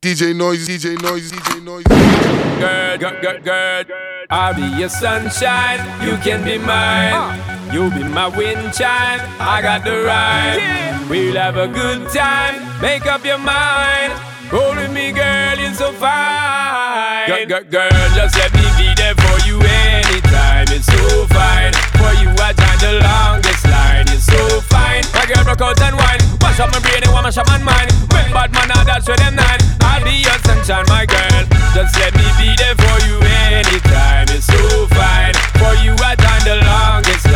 DJ Noise, DJ Noise, DJ Noise. Girl, girl, girl, girl. I'll be your sunshine, you can be mine. Uh. You'll be my wind chime, I got the rhyme. We'll have a good time, make up your mind. Roll with me, girl, you're so fine. Girl, girl, girl, just let me be there for you anytime. It's so fine. For you, I time the longest line. You're so fine. My girl, broke out and wine. Wash up my brain and wash up my mind. When bad man, now that's where them nine. I'll be your sunshine, my girl. Just let me be there for you anytime. It's so fine. For you, I time the longest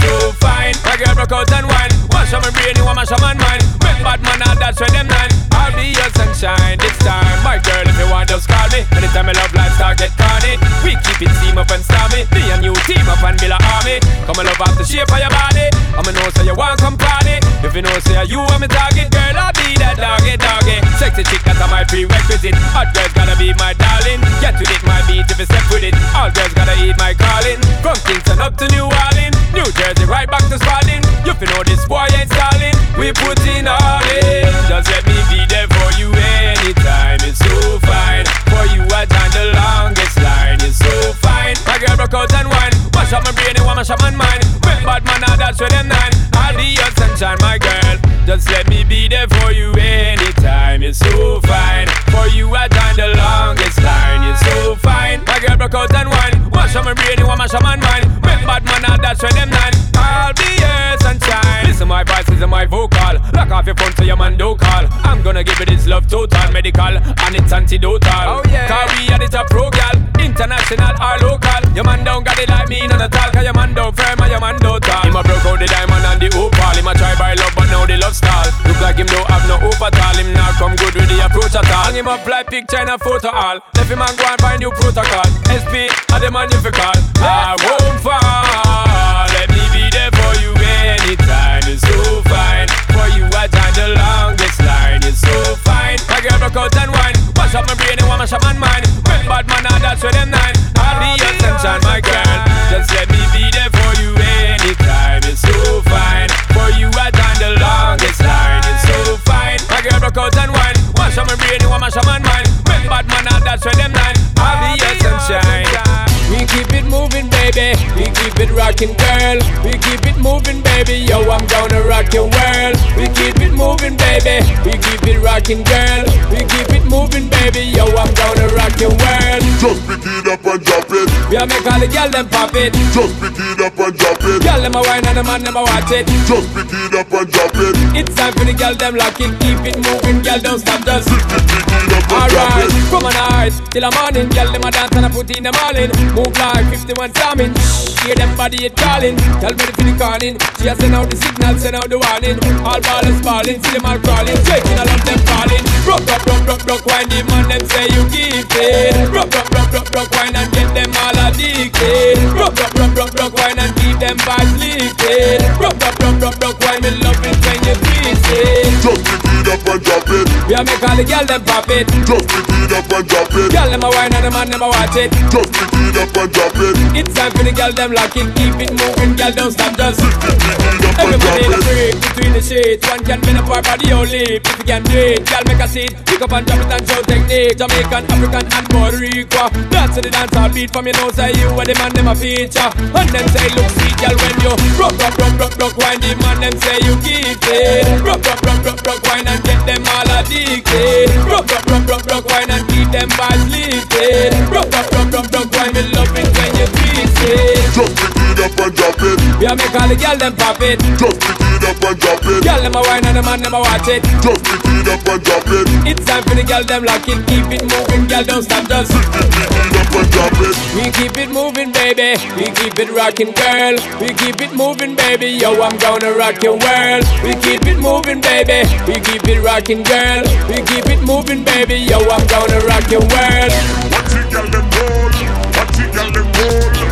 so fine. My girl, broke out and wine. Wash up my brain wash up my mind. When bad man, now that's where them nine. I'll be your sunshine this time. My girl, if you want, just call me. Anytime my love lifestyle get corny. We keep it steam up and stormy. Me and you team up and build a army. Come and love off the shape of your body. I'ma know say you want come party. If you know say you want me target, girl, I'll be that doggy doggy. Sexy chick, that's my prerequisite. Hot girls gotta be my darling. Get with it, my beat if you step with it. All girls gotta eat my calling. From Kingston up to New Orleans, New Jersey right back to Spalding. You fi know this boy ain't stalling. We put in all in. Just let me be there for you anytime. It's so fine. For you, I time the longest line. It's so fine. My girl broke out and wine. Wash up my brain and wash up my mind. When bad man, that's where them nine. Be your sunshine, my girl. Just let me be there for you anytime. It's so fine. For you, I time the longest line. It's so fine. My girl broke out and wine. Wash up my brain wash up my mind. When bad man, now that's where them nine. I'll be your sunshine. Listen, my voice this is my vocal. Lock off your phone so your man don't call. I'm gonna give it this love total, medical, and it's antidotal. Oh yeah. Cause we are the top pro gal, international or local. Your man don't got it like me, none at all. Cause your man don't firm and your man don't tall. Him a broke out the diamond and the opal. Him a try buy love, but now the love stall. Look like him don't have no hope at all. Him not come good with the approach at all. Hang him up like picture in a photo all. Left him and go and find new protocol. SP, are the man you fi call. I won't ah, rocking, girl. We keep it moving, baby. Yo, I'm gonna rock your world. We keep it moving, baby. We keep it rocking, girl. We keep it moving, baby. Yo, I'm gonna rock your world. Just pick it up and drop it. We are make all the girl them pop it. Just pick it up and drop it. Girl them a wine and the man them a watch it. Just pick it up and drop it. It's time for the girl them lock it. Keep it moving, girl don't stop just. Pick it up and Alright, it. come on eyes till the morning, girl them a dance and a put in them all in. Move like 51 slamming. Hear them body it calling. Tell me for the calling. She has sent out the signal, send out the warning. All ballers falling, see them all crawling. Shaking all of them falling. Rock, rock, rock, rock, rock, wine. The man them say you keep it. Rock, rock, rock, rock, rock, wine and get them all addicted. Rock, rock, rock, rock, rock, wine and keep them vibes leaking. Rock, rock, rock, rock, rock, wine. Me love it when you twist it. Just pick it up and drop it. We a make all the girl them pop it. Just pick it up and drop it. Girl them a wine and the man them a watch it. Just pick it up and drop it. It's time for the girl them lock it, keep it moving, girl don't stop just. Pick it up and Everybody in a it. break between the sheets. One can bend up our body only. If you can do it, girl make a seat. Pick up and drop it and show technique. Jamaican, African and Puerto Rico. Dance to the dance all beat from your nose. Say you and the man them a feature. And them say look sweet, girl when you rock, rock, rock, rock, rock, wine. The man them say you it. Rock, rock, rock, rock, rock, wine and get them all addicted. Rock, rock, rock, rock, rock, wine and keep them vibes lifted. Rock, rock, rock, rock, rock, wine. Me love it when you twist it. It up and drop it. We a make all the girl them pop it. Just pick it up and drop it. Girl them a wine and the man them a watch it. Just pick it up and drop it. It's time for the girl them lock it, keep it moving, girl don't stop just. Pick it up and drop it. We keep it moving, baby. We keep it rocking, girl. We keep it moving, baby. Yo, I'm gonna rock your world. We keep it moving, baby. We keep it rocking, girl. We keep it moving, baby. Yo, I'm gonna rock your world. Watch it, girl, them roll. Watch it, girl, them roll.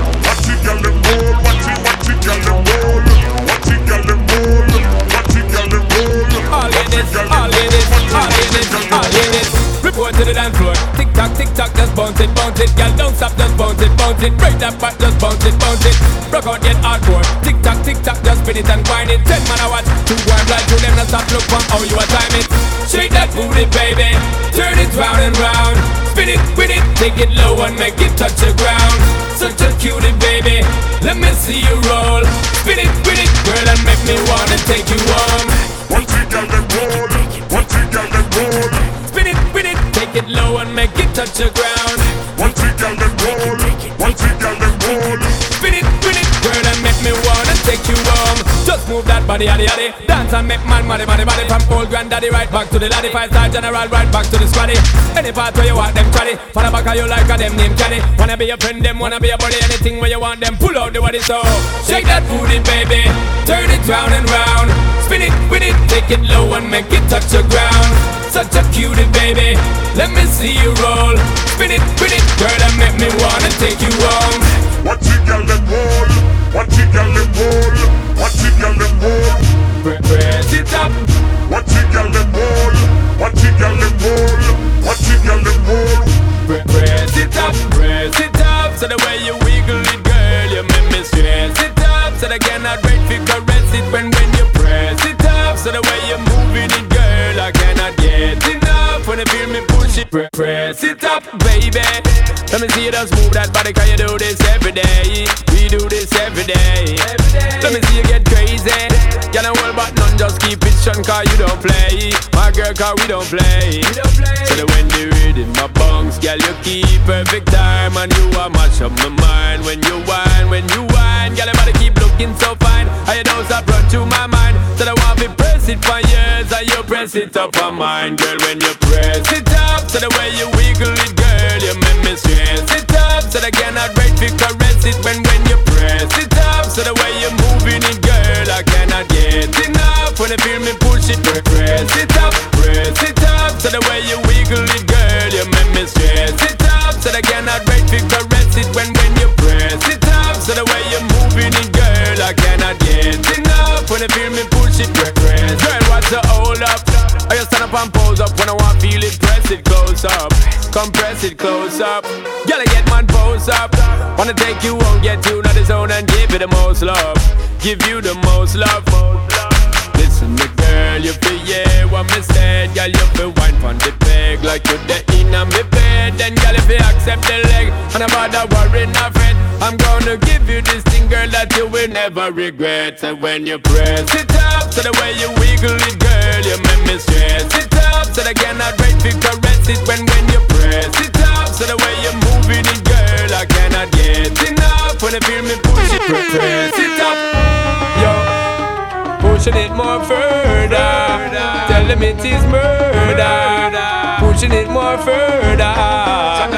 All in it, all in it, all in it. Report to the dance floor. Tick tock, tick tock, just bounce it, bounce it. Girl, don't stop, just bounce it, bounce it. Break that back, just bounce it, bounce it. Rock out, get hardcore. Tick tock, tick tock, just spin it and grind it. Ten man a watch, two one blind, two them not have look from how you a time it. Shake that booty, baby. Turn it round and round. Spin it, with it, take it low and make it touch the ground. Such a cutie, baby. Let me see you roll. Spin it, with it, girl, and make me wanna take you home. Watch it, girl, them roll. Watch it, girl, them roll. Spin it, with it, take it low and make it touch the ground. Watch it, girl, them roll. Watch it, girl, them roll. Spin it, spin it, girl, and make me wanna take you home. Just move that body, yaddy, yaddy. Dance and make man, money, money, money. From old granddaddy right back to the laddie. Five star general right back to the squaddy. Any part where you want them chatty. For the back of you like a them name Johnny. Wanna be a friend, them wanna be a buddy. Anything where you want them, pull out the body so. Shake that booty, baby. Turn it round and round. Spin it, spin it, take it low and make it touch the ground. Such a cutie, baby. Let me see you roll. Spin it, spin it, girl, and make me wanna take you home. Watch it, girl, them roll. Watch it, girl, them roll. Watch it, girl, them roll. Pre- Press it up. Watch it, girl, them roll. Watch it, girl, them roll. Watch it, girl, them roll. Press it up, press it up. So the way you wiggle it, girl, you make me stress it up. So I cannot wait to caress it when when you press it up. So the way you're moving it, girl, I cannot get enough. When you feel me push it, press it up, baby. Let me see you just move that body, cause you do this every keep it shun, cause you don't play. My girl, cause we don't play. So the when the rhythm my bunks, girl, you keep perfect time and you are mash up my mind when you whine, when you whine, girl, your body keep looking so fine. I know that brought to my mind, that I want to press it for years, and you press it up on mine, girl, when you press it up, so the way you wiggle it, girl, you make me stress it up, so I cannot wait to caress when you feel me push it, press it up, press it up, so the way you wiggle it, girl, you make me stress it up, so I cannot wait to caress it when when you press it up, so the way you're moving it, girl, I cannot get enough. When you feel me push it, press, girl, what's the hold up? I just stand up and pose up. When I want feel it, press it close up, compress it close up, girl, I get man pose up, wanna take you home, get you out the zone and give you the most love, give you the most love. You feel yeah what me said, girl, you feel wine from the peg like you the in on me bed, then girl, if you accept the leg, and I'm about to worry, not fret, I'm gonna give you this thing, girl, that you will never regret. And when you press it up, so the way you wiggle it, girl, you make me stress it up, so I cannot wait to caress it. When when you press it up, so the way you're moving it, girl, I cannot get enough. When I feel me push it, press it up, yo, pushing it more further. Tell them it is murder, pushing it more further.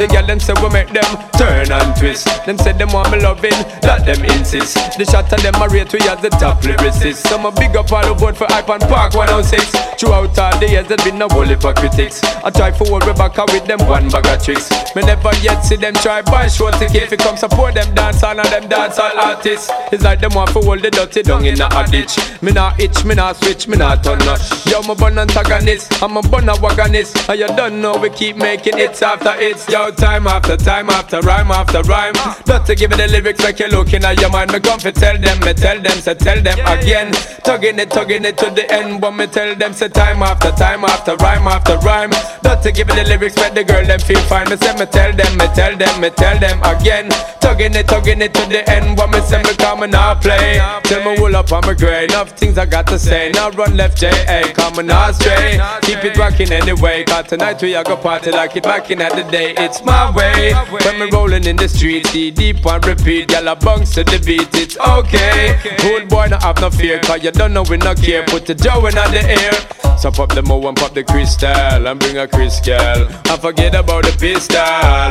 The girl them say we make them turn and twist. Them say them want me loving, that them insist. The shot of them a rate we as the top lyricist. Some a big up all the board for hype and park 106. Throughout all the years there's been a bully for critics. I try forward Rebecca with them one bag of tricks. Me never yet see them try buy short ticket. If it come support them dance all and them dance all artists. It's like them want for hold the dirty down in a ditch. Me not itch, me not switch, me not turn up. Yo, my bun antagonist, I'm a bun wagonist. And you don't know we keep making hits after hits. Yo, time after time after rhyme after rhyme. Not to give it the lyrics like you're looking at your mind. Me come fi tell them, me tell them, say tell them again. Tugging it, tugging it to the end. But me tell them, say time after time after rhyme after rhyme. Not to give it the lyrics, make the girl them feel fine. Me say me tell them, me tell them, me tell them again. Tugging it, tugging it to the end. But me say me come and not play. Tell me wool up on my grey. Enough things I got to say. Now run left J A, come and not stray. Keep it rocking anyway. Cause tonight we are go party like it back in at the day. It's my way. When me rolling in the street, see deep and repeat. Gyal a bounce to the beat. It's okay. Good boy, not have no fear. Cause you don't know we not care. Put the jaw in the air. So pop the mo and pop the crystal and bring a girl. And forget about the pistol.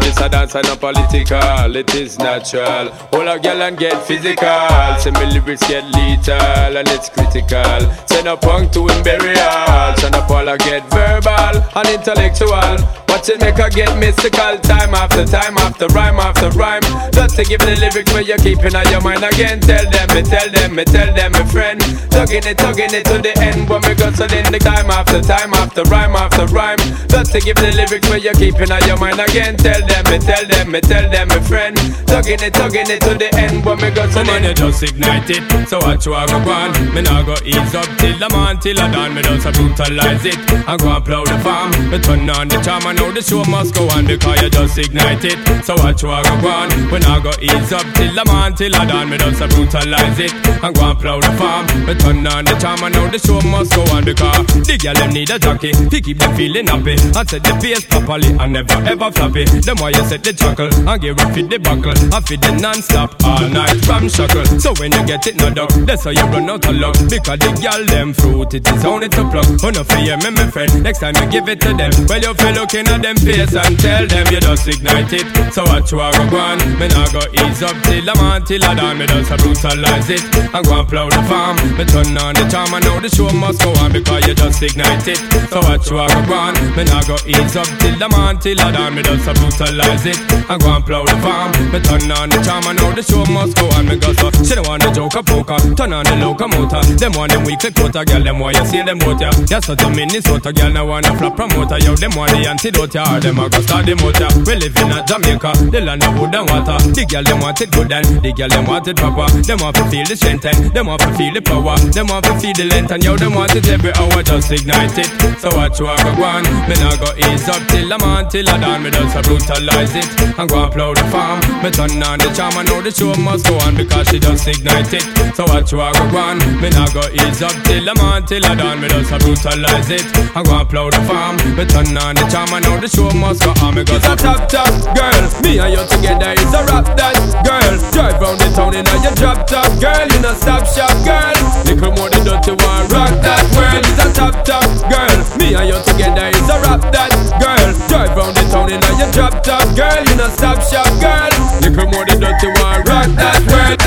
It's a dance and not political. It is natural. Hold a girl and get physical. Say me lyrics get lethal and it's critical. Send a punk to him burial. Send a Paula get verbal and intellectual. Watch it make her get mystical time after time after rhyme after rhyme. Just to give the lyrics where you're keeping on your mind again. Tell them, me tell them, me tell them, my friend. Tugging it, tugging it to the end when we in the time after time after rhyme after rhyme. Just to give the lyrics where you're keeping on your mind again. Tell them, me tell them, me tell them, my friend. Tugging it, tugging it to the end when we in. you just ignite it, so you go on. Me nah go ease up till the man till I done. Me just brutalize it and go and plow the farm. Me turn on the charm and now the show must go on because you just ignite it. So watch you go on. When I go ease up till the man till I done. Me just brutalize it and go and plow the farm. Me turn on the charm and now the show must go on because the girl them need a jockey to keep them feeling happy I set the pace properly and never ever floppy. Them why you set the chuckle and give it fit the buckle I fit the non-stop all night from shackle. So when you get it no duck, that's how you run out of luck because the girl them fruit it is only to pluck. Oh no fear me, my friend. Next time you give it to them, well you feel looking at them face and tell them you just ignite it. So watch you go on, me nah go ease up till I'm on till I done. Me just a brutalize it and go and plow the farm. Me turn on the charm and now the show must go on because you just ignite it. So watch you go on, me nah go ease up till I'm on till I done. Me just a brutalize it and go and plow the farm. Me turn on the charm and now the show must go on. Me go so she don't want the joke a poker, turn on the locomotive. Them want them weekly quota, girl. Them want you see them boat ya. Yes, so to Minnesota, girl. Now wanna flop promoter, yo. Them want the antidote ya. Or them a go start the motor. We live in a Jamaica, the land of wood and water. The girl them want it good and the girl them want it proper. Them want to feel the strength and them want to feel the power. Them want to feel the length and yo. Them want it every hour, just ignite it. So watch you go on. Me nah go ease up till I'm on till I done. Me just a brutalize it and go and plow the farm. Me turn on the charm and know the show must go on because she just ignite it. So watch you go on. Me nah go ease up till I'm on till I done. Me just a brutalize it and go and plow the farm. Me turn on the charm and the show must go on. Go a top top girl. Me and you together is a rap that girl. Drive round the town in a your drop top girl. In a stop shop girl. Little more the dirty one rock that world is a top top girl. Me and you together is a rap that girl. Drive round the town in a your drop top girl. In a stop shop girl. Little more the dirty one rock that world.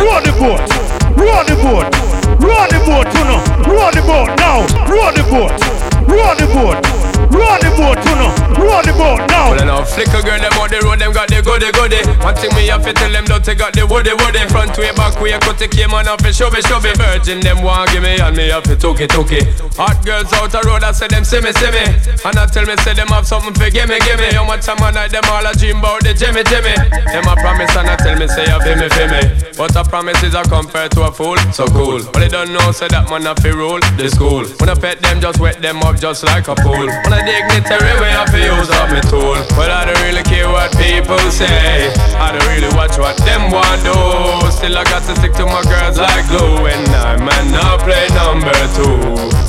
Roll the boat, roll the boat, roll the boat, you know, roll the boat now, roll the boat, roll the boat. Roll the boat, you know. Roll the boat now. Well, enough flicker girl, them on the road, them got the goody goody. One thing me have to tell them, don't take out the woody woody. Front way, back way, cut the came on off it, show me, show me. Virgin, them want give me, and me have to took it, took it. Hot girls out the road, I say them see me, see me. And I tell me, say them have something for give me, give me. How much time I night, them all a dream about the Jimmy, Jimmy. Them a promise, and I tell me, say feel me, feel me. But a promise is a compared to a fool, so cool. But they don't know, say that man a fi rule the school. When I pet them, just wet them up, just like a pool. When I dignitary way, I fi use up me tool. But I don't really care what people say. I don't really watch what them want do. Still I got to stick to my girls like glue. And I man now play number two.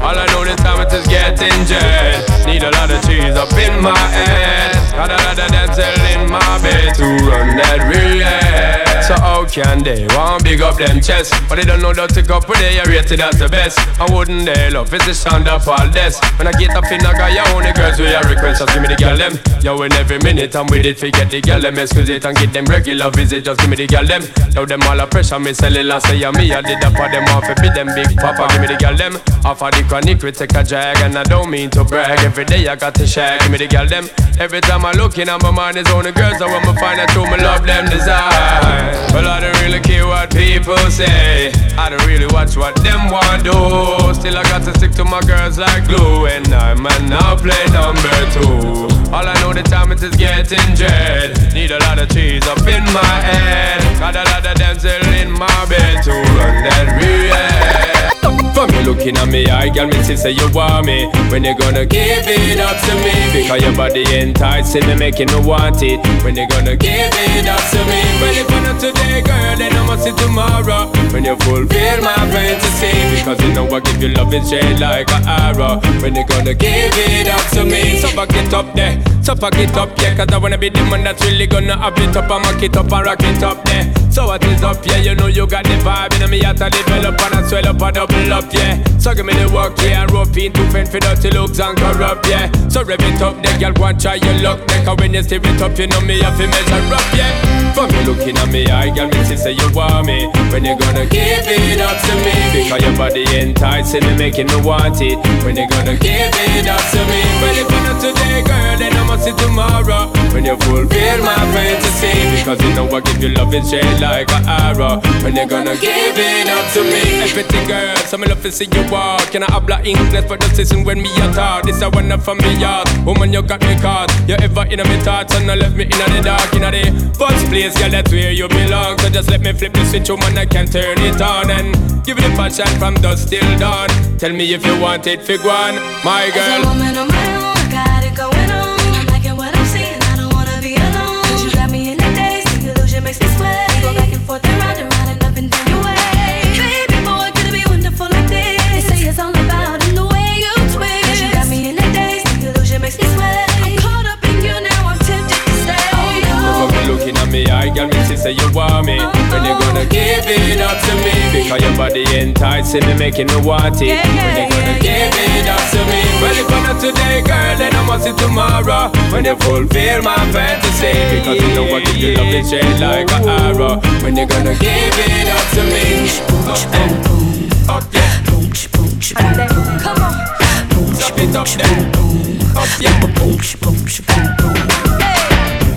All I know this time it is getting jet. Need a lot of cheese up in my head. Got a lot of damsel in my bed to run that relay. So how can they want big up them chest? But they don't know that to go put they rated as the best. I wouldn't they love it's the sound of all this. When I get up in got your only girls with your request, just give me the girl them. Yo, in every minute I'm with it, forget the girl them, excuse it and get them regular visit, just give me the girl them. Yo, them all a pressure, me sell it last say me, I did that for them off, be them big papa, give me the girl them. Off of the chronic, we take a drag, and I don't mean to brag. Every day I got to share, give me the girl them. Every time I look in, my mind is on the girls, I want to find out who me love them design. Well, I don't really care what people say. I don't really watch what them want do. Still, I got to stick to my girls like glue. And I man now play number two. All I know the time it is getting dread. Need a lot of cheese up in my head. Got a lot of damsel in my bed to run that real. For me. Looking at me eye, girl, me see say you want me. When you gonna give it up to me? Because your body enticing me, making me want it. When you gonna give it up to me? Well, if not today, girl, then I must see tomorrow. When you fulfill my fantasy. Because you know I give you love is straight like an arrow. When you gonna give it up to me? So back it up there, so back it up, yeah Cause I wanna be the man that's really gonna have it up. And mock it up and rock it up there. So what is up, yeah, you know you got the vibe. And me out to develop and I swell up and double up, yeah. So give me the work, yeah. And rope in to fend for dirty looks and corrupt, yeah. So rev it up, the girl want try your luck cause when you steer it up, you know me have to measure up, yeah. Me looking at me eye, girl, me see say you want me When you gonna give it up to me Because your body enticing me, making me want it When you gonna give it up to me Well, if not today, girl, then I must see tomorrow when you fulfill my fantasy. Because you know I give you love and shade like an arrow. When you're gonna give it up to me, everything girl. So me love to see you walk. Can I habla English for the season when me a talk? This a one up from me yard. Woman, you got me caught. You ever in my thoughts and I left me in the dark in the first place, girl. That's where you belong. So just let me flip the switch, oh woman. I can turn it on and give it a passion from dusk till dawn. Tell me if you want it, fig one, my girl. As a woman on my own, I got it going on. I'm liking what I'm seeing, I don't wanna be alone. You got me in the daze, the illusion makes me sweat. We go back and forth she say you want me When you gonna give it up to me? Because your body enticing me, making me want it When you gonna give it up to me? Well, if not today, girl, then I must see tomorrow. When you fulfill my fantasy. Because you know I give you love and shade like an arrow. When you gonna give it up to me? Up there, up there. Come on. Stop it up there. Up yeah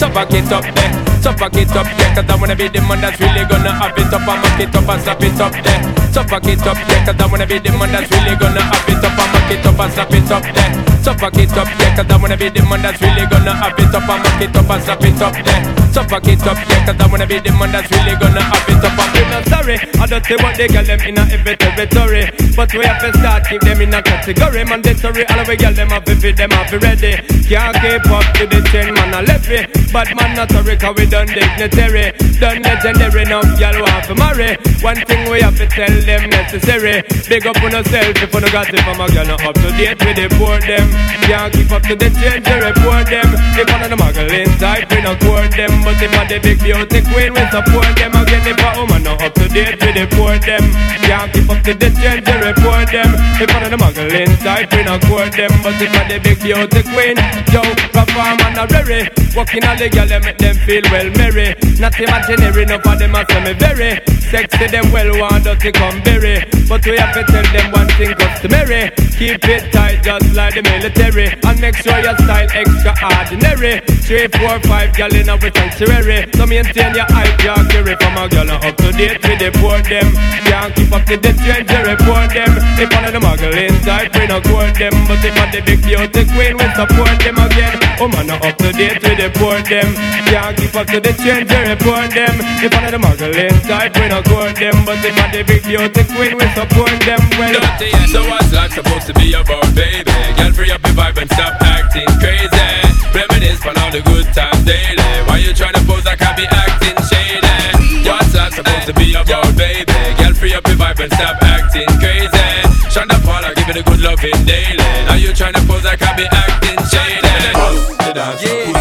Suffocate up there, suffocate up there Cause I wanna be the man that's really gonna have it up. And make it up and slap it up there. Suffocate up there Cause I wanna be the man that's really gonna have it up. And make it up and slap it up there Suffocate it up there Cause I wanna be the man that's really gonna have it up. And make it up and slap it up there Suffocate it up there Cause I wanna be the man that's really gonna have it up. And we're not sorry. I don't say what they girl them in a every territory. But we have to start keep them in a category. Mandatory all we girl them have to fit them have to ready. Can't keep up to the chain man I left me Bad man not sorry cause we done dignitary. Done legendary now y'all want to marry. One thing we have to tell them necessary. Big up on yourself if you no got it from a girl not up to date with the poor them Can't keep up to the change you report them. If one of the muggle inside we not court them. But if I the big beauty queen we support them. Again if a woman not up to date the poor them. Can't keep up to the change you report them. If one of the muggle inside we not court them. But if I the big beauty queen Yo, perform and a rary Walking all the girl make them feel well merry. Not imaginary enough of them a say me very Sexy them well want us to come berry. But we have to tell them one thing customary Keep it tight just like the military. And make sure your style extraordinary. Three, four, five gal in our sanctuary. So maintain your eye carry From a gal uh, up to date with the poor them. Can't keep up to the trend you report them. If one of the muggle inside we not court them. But if one the big beauty queen we support them again. Oh man not up to date with the poor them Can't keep up to the trend you report them If one of the muggle inside we not court them But if one the big beauty queen we support them well Dirty, so what's life supposed to be about, baby? Girl, free up your vibe and stop acting crazy. Reminisce on all the good times daily. Why you tryna pose like I be acting shady? What's life supposed to be about, baby? Girl, free up your vibe and stop acting crazy. Shonda Paula, give it a good loving daily. Now you tryna pose like I be acting shady. Bust the dance, push, push dance.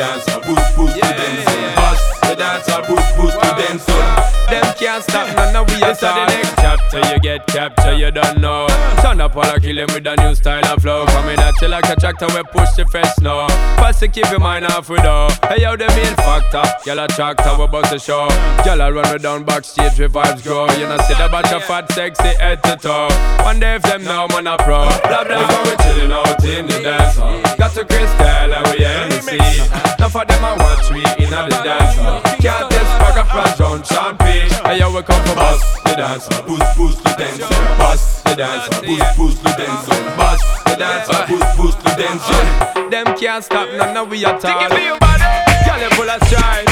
Bust the dance, push, push the dance. Bust the dance, push, push the dance. Them can't stop none of we all. next chapter you get capture, you don't know. Turn up all I kill him with a new style of flow. Coming at you like a tractor, we push the fresh snow. First to keep your mind off with though. Hey yo, the main factor. Y'all a tractor, we bust the show. Y'all a run me down backstage, with vibes grow. You know see the batch of fat, sexy head to toe. One day if them know man a pro. Blah blah. So we chillin' out in the dance hall. Got to crystal and we MC. Enough of them a watch we in the dance hall. Can't test bag of plans John Champagne. Hey yo, we come for bust the dance. Push, push the dance. Bust the dance, push, push the dance. Bust the dance, push, push the dance. Them can't stop none of we at all. Take it for your body. Girl, you full of strife.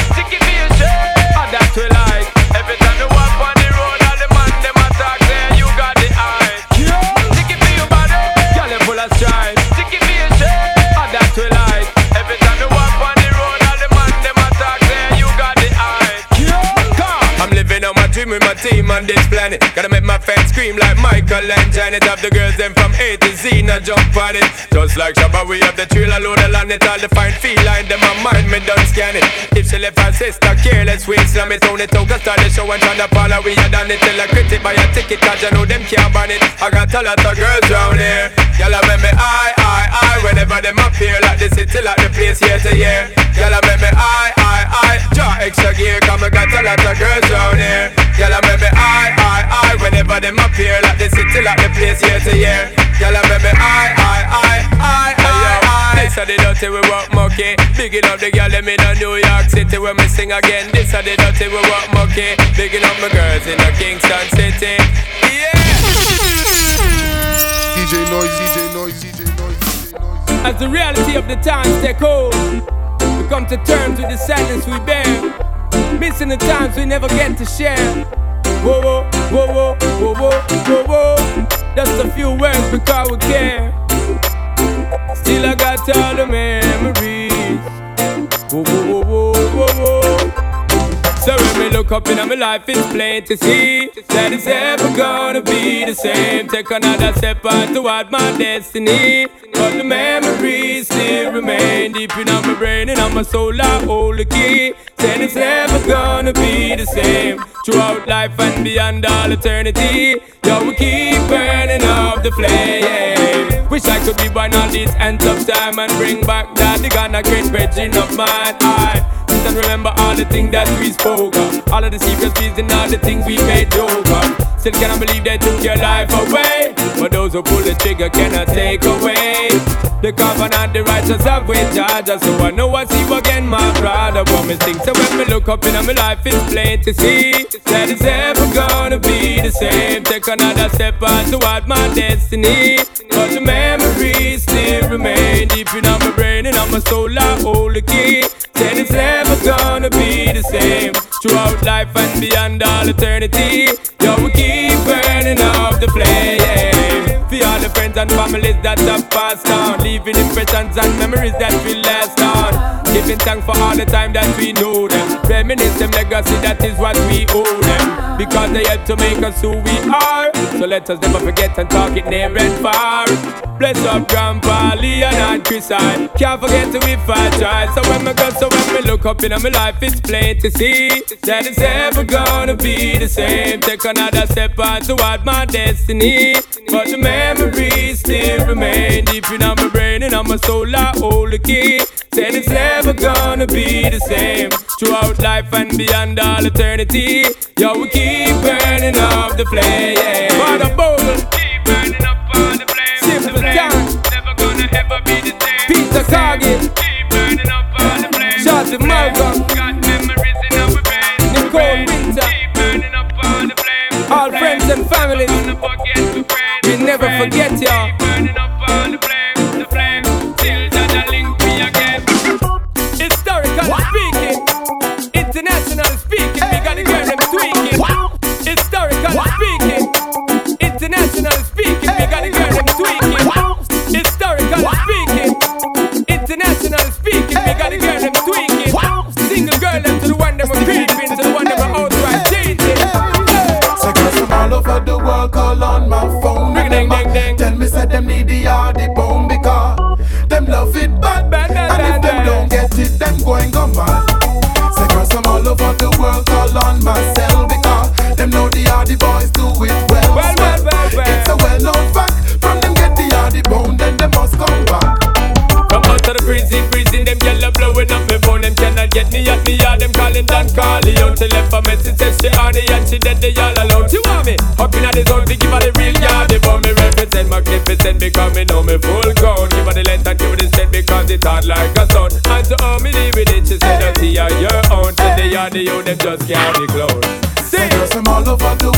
Living on team on this planet. Gotta make my fans scream like Michael and Janet. Have the girls them from A to Z, now jump on it. Just like Shabba, we have the trailer load land it. All the fine feline, them my mind, me done scan it. If she left her sister careless, we slam it on it. Out start the show and try to follow, we had done it. Till I critic buy a ticket, cause you know them can't ban it. I got a lot of girls round here. Y'all make me I, I, I. Whenever them appear like the city, like the place year to year. Y'all make me I, I, I. Draw extra gear, cause I got a lot of girls round here. Y'all make me I, I, I. Whenever them appear like the city, like the place year to year. Y'all make me I, I, I, I, I, I. This are the dirty we walk mucky. Bigging up the girl them in a New York City when me sing again. This are the dirty we walk mucky. Bigging up my girls in a Kingston City. Yeah. DJ noise, DJ noise, DJ noise, DJ noise. As the reality of the times take hold, we come to terms with the sadness we bear. Missing the times we never get to share. Whoa, whoa, whoa, whoa, whoa, whoa, whoa. Just a few words because we care. Still, I got all the memories. Whoa, whoa, whoa, whoa, whoa, whoa. So when me look up in my life, it's plain to see that it's ever gonna be the same. Take another step on toward my destiny, but the memories still remain deep in my brain and on my soul. I hold the key. Said it's never gonna be the same throughout life and beyond all eternity. Yo, we keep burning up the flame. Wish I could be born all these ends of time and bring back that the Ghana great virgin of mine. I and remember all the things that we spoke of, all of the secrets, and all the things we made joke of. Still cannot believe they took your life away, but those who pull the trigger cannot take away. The covenant, the righteous have with Georgia, so I know I see again my brother. What me think, so when me look up in my life, it's plain to see that it's ever gonna be the same. Take another step on toward my destiny, but the memories still remain deep in my brain and on my soul. I hold the key. Said it's never gonna be the same throughout life and beyond all eternity. Yo, we keep burning up the flame. For all the friends and families that have passed on, leaving impressions and memories that will last on. Giving thanks for all the time that we know them. Reminisce them legacy, that is what we owe them. Because they help to make us who we are. So let us never forget and talk it near and far. Bless up Grandpa Leon and Chris I Can't forget to if I try So when me go, so when me look up in my life It's plain to see That it's ever gonna be the same Take another step on toward my destiny But the memories still remain Deep in my brain and on my soul I hold the key Said it's never gonna be the same. Throughout life and beyond all eternity Yo, we keep burning up the flame. The bowl Keep burning up on the flame Simple time. Never gonna ever be the same. Peter Cargill Keep burning up on the flame Shorty Malcolm. Got memories in our brain Nicole Winter. Keep burning up on the flame All friends and family We never forget y'all Keep burning up on The flame ding. Tell me say them need the hardy bone because them love it bad. Bad, bad, and if bad, them don't get it, them going go mad. So girls from all over the world call on my cell because them know the hardy boys do it well. Well, well, well, well. It's a well-known fact. From them get the hardy bone, then they must come back. From out of the prison, prison, them yellow blowing up my phone. Them cannot get me at me yard. Them calling Don Carleone. She left a message, says she honey and she dead. They all alone. She want me because me know me full grown. Give her the length and give her the strength because it's hard like a sun. And to how me deal with it, she said, "I see her your own." Said they are the you, them just can't be close. See. from all over the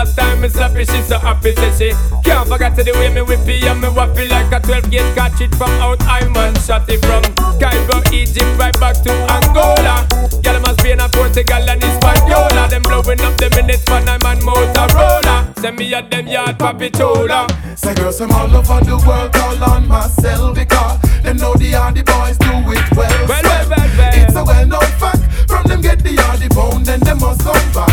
last time me slap her, she so happy. Say she can't forget to the way me whippy and me wappy like a 12 gauge catch it from out Iman. Shot it from Cairo, Egypt, right back to Angola. Girl, I'm a Spain and Portugal and Hispaniola. Them blowing up the minutes for I'm on Motorola. Send me at them yard papitola. So girls from all over the world call on my cell because them know the hardy boys do it well. Well, well, well, well. It's a well-known fact. From them get the hardy bone, then they must come back.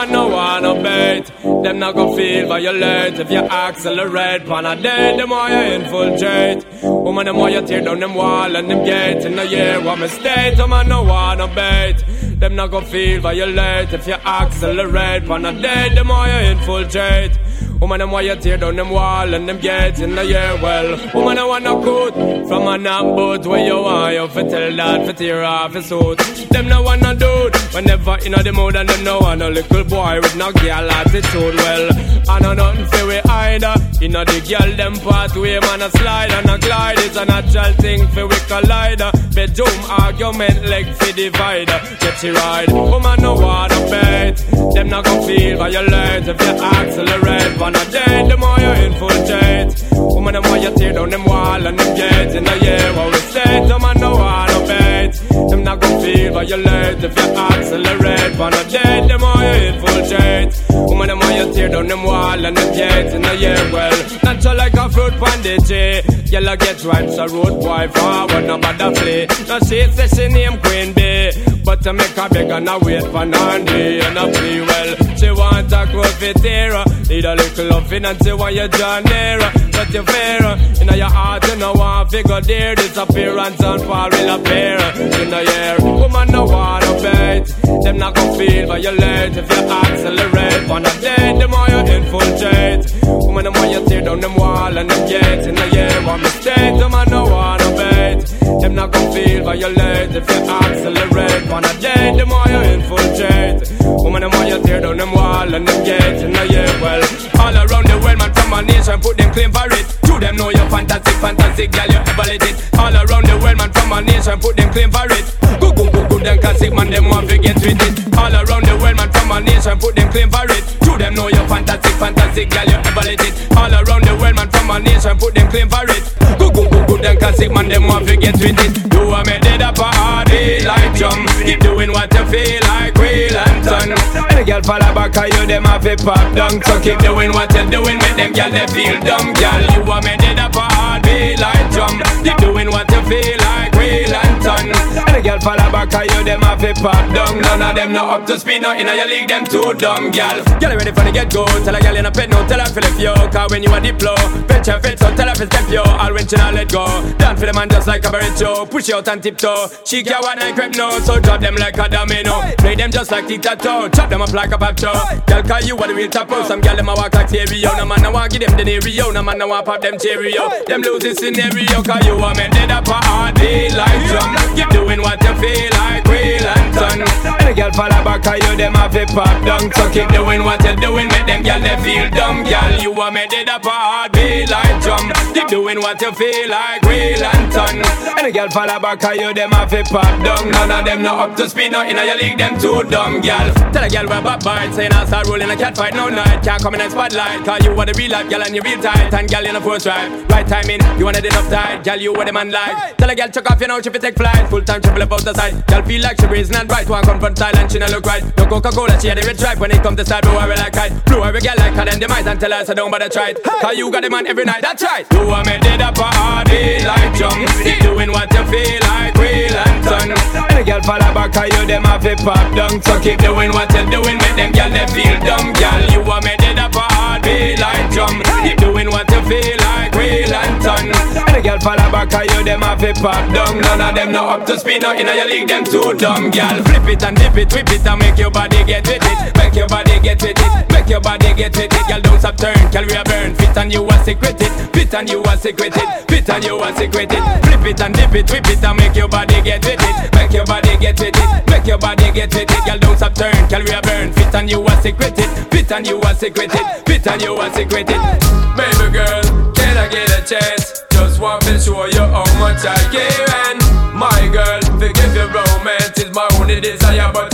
Woman no wanna bait Them not gonna feel violate if you accelerate. Pan a day, the more you infiltrate. Woman, the more you tear down them wall and them gates. In the year, what mistake, the man no wanna bait. Them not gonna feel violate if you accelerate. Pan a day, the more you infiltrate. Woman, them why you tear down them wall and them gates in the year. Well, woman, I want no coat from a knock boat where you want you for tell that for tear off his suit. Them no want no dude whenever in you know, the mood and them no want a little boy with no girl attitude. Well, I know nothing for we either. You know the girl them pathway man a slide and a glide is a natural thing for we collider. Bedroom argument leg for divider. Get you ride, woman no want a bet. Them not gonna feel violent if you accelerate on a day, the more you infiltrate. Woman, the more you tear down them wall and them gates in the year. What we say, them man no want to bait. Them not gonna feel violate if you accelerate. On a day, the more you infiltrate. Woman, the more you tear down them wall and them gates in the year. Well, natural like a fruit pandit. Yellow get right, so road boy forward, no bother play. No shit, say she name Queen Bee. But to make her beg and I wait for Nandi and I play well. She want a confiteer, need a little loving until when you draw nearer. But you fear, in your heart you know want figure there. Disappearance and fall will appear in the air. Woman no want to bait, them not gonna feel violate if you accelerate. On a day, the more you infiltrate. Woman the more you tear down them wall and them gates in the air. One mistake, them man no want. Them not gonna feel violate if you accelerate. On a day, the more you infiltrate. Woman the more you tear down them wall and them gates in the air. Well, all around the world, man, from a nation, put them claim for it. To them know you're fantastic, fantastic, girl, you ever let it. All around the world, man, from a nation, put them claim for it. Good, good, good, good, them classic, man, them want to get with it. All around the world, man, from a nation, put them claim for it. To them know you're fantastic, fantastic, girl, you ever let it. All around the world, man, from a nation, put them claim for it. Man, them want to get with it. You are made it up a party like jump. Keep doing what you feel like, real and done. Any girl follow back, cause you them have a pop down. So keep doing what you're doing, make them girl they feel dumb, girl. You are made it up a heartbeat like drum. Keep doing what you feel like, real and done. Any girl follow back, cause you them have a pop down. None of them not up to speed, no inna your league, them too dumb, girl. Girl ready for the get go, tell a girl in a pet no, tell her feel if yo. Cause when you are diplo, fetch her fit, so tell her to step yo. All when she not let go, down for the man just like a burrito. Push out and tiptoe. She can't want like crep no, so drop them like a domino. Play them just like tic-tac-toe, chop them up like a pop show. Girl, call you are the real top pro. Some girl them a walk like stereo. No man no want give them the nereo. No man no want pop them chereo. Them this scenario, cause you are made it up a hard day like drum. Keep doing what you feel like, real and done. Any girl follow back, cause you them have a pop down. So keep doing what you're doing, make them girl they feel dumb, girl. You are made it up a heartbeat like drum. Keep doing what you feel like, real and done. Any girl follow back, cause you them have a pop down. None of them no up to speed, no inna your league, them too dumb, girl. Tell a girl we're bad bites, saying I start rolling I can't fight no night. Can't come in a spotlight, cause you are the real life, girl, and you real tight. And girl, you know force right. Right timing, you wanted enough tight, girl, you what the man like. Tell a girl chuck off, you know, she take flight. Full time triple about the side. Girl feel like she breathing and bright. One confront style and she no look right. No Coca Cola, she had the rich right when it come to style, but worry like kite. Blue every girl like her, then demise and tell her so don't bother try it. Cause you got the man every night, that's right. You are made it up a heartbeat like jump. Keep doing what you feel like, real and done. Any girl follow back, cause you them have a pop down. So keep doing what you're doing, make them girl they feel dumb, girl. You are made it up a heartbeat like drum. Keep doing what you feel like, real and done. Any girl follow back, cause you them have a pop down. None of them no up to speed, no inna your league, them too dumb, girl. Flip it and dip it, whip it and make your body get with it. Make your body get with it, make your body get with it. Girl, don't stop turn, girl, we a burn. Fit and you a secret it, fit and you a secret it, fit and you a secret it. Flip it and dip it, whip it and make your body get with it. Make your body get with it, make your body get with it. Girl, don't stop turn, girl, we a burn. Fit and you a secret it, fit and you a secret it, fit and you a secret it. Baby girl, can I get a chance? Just want to show you how much I care and romance. Is my only desire, but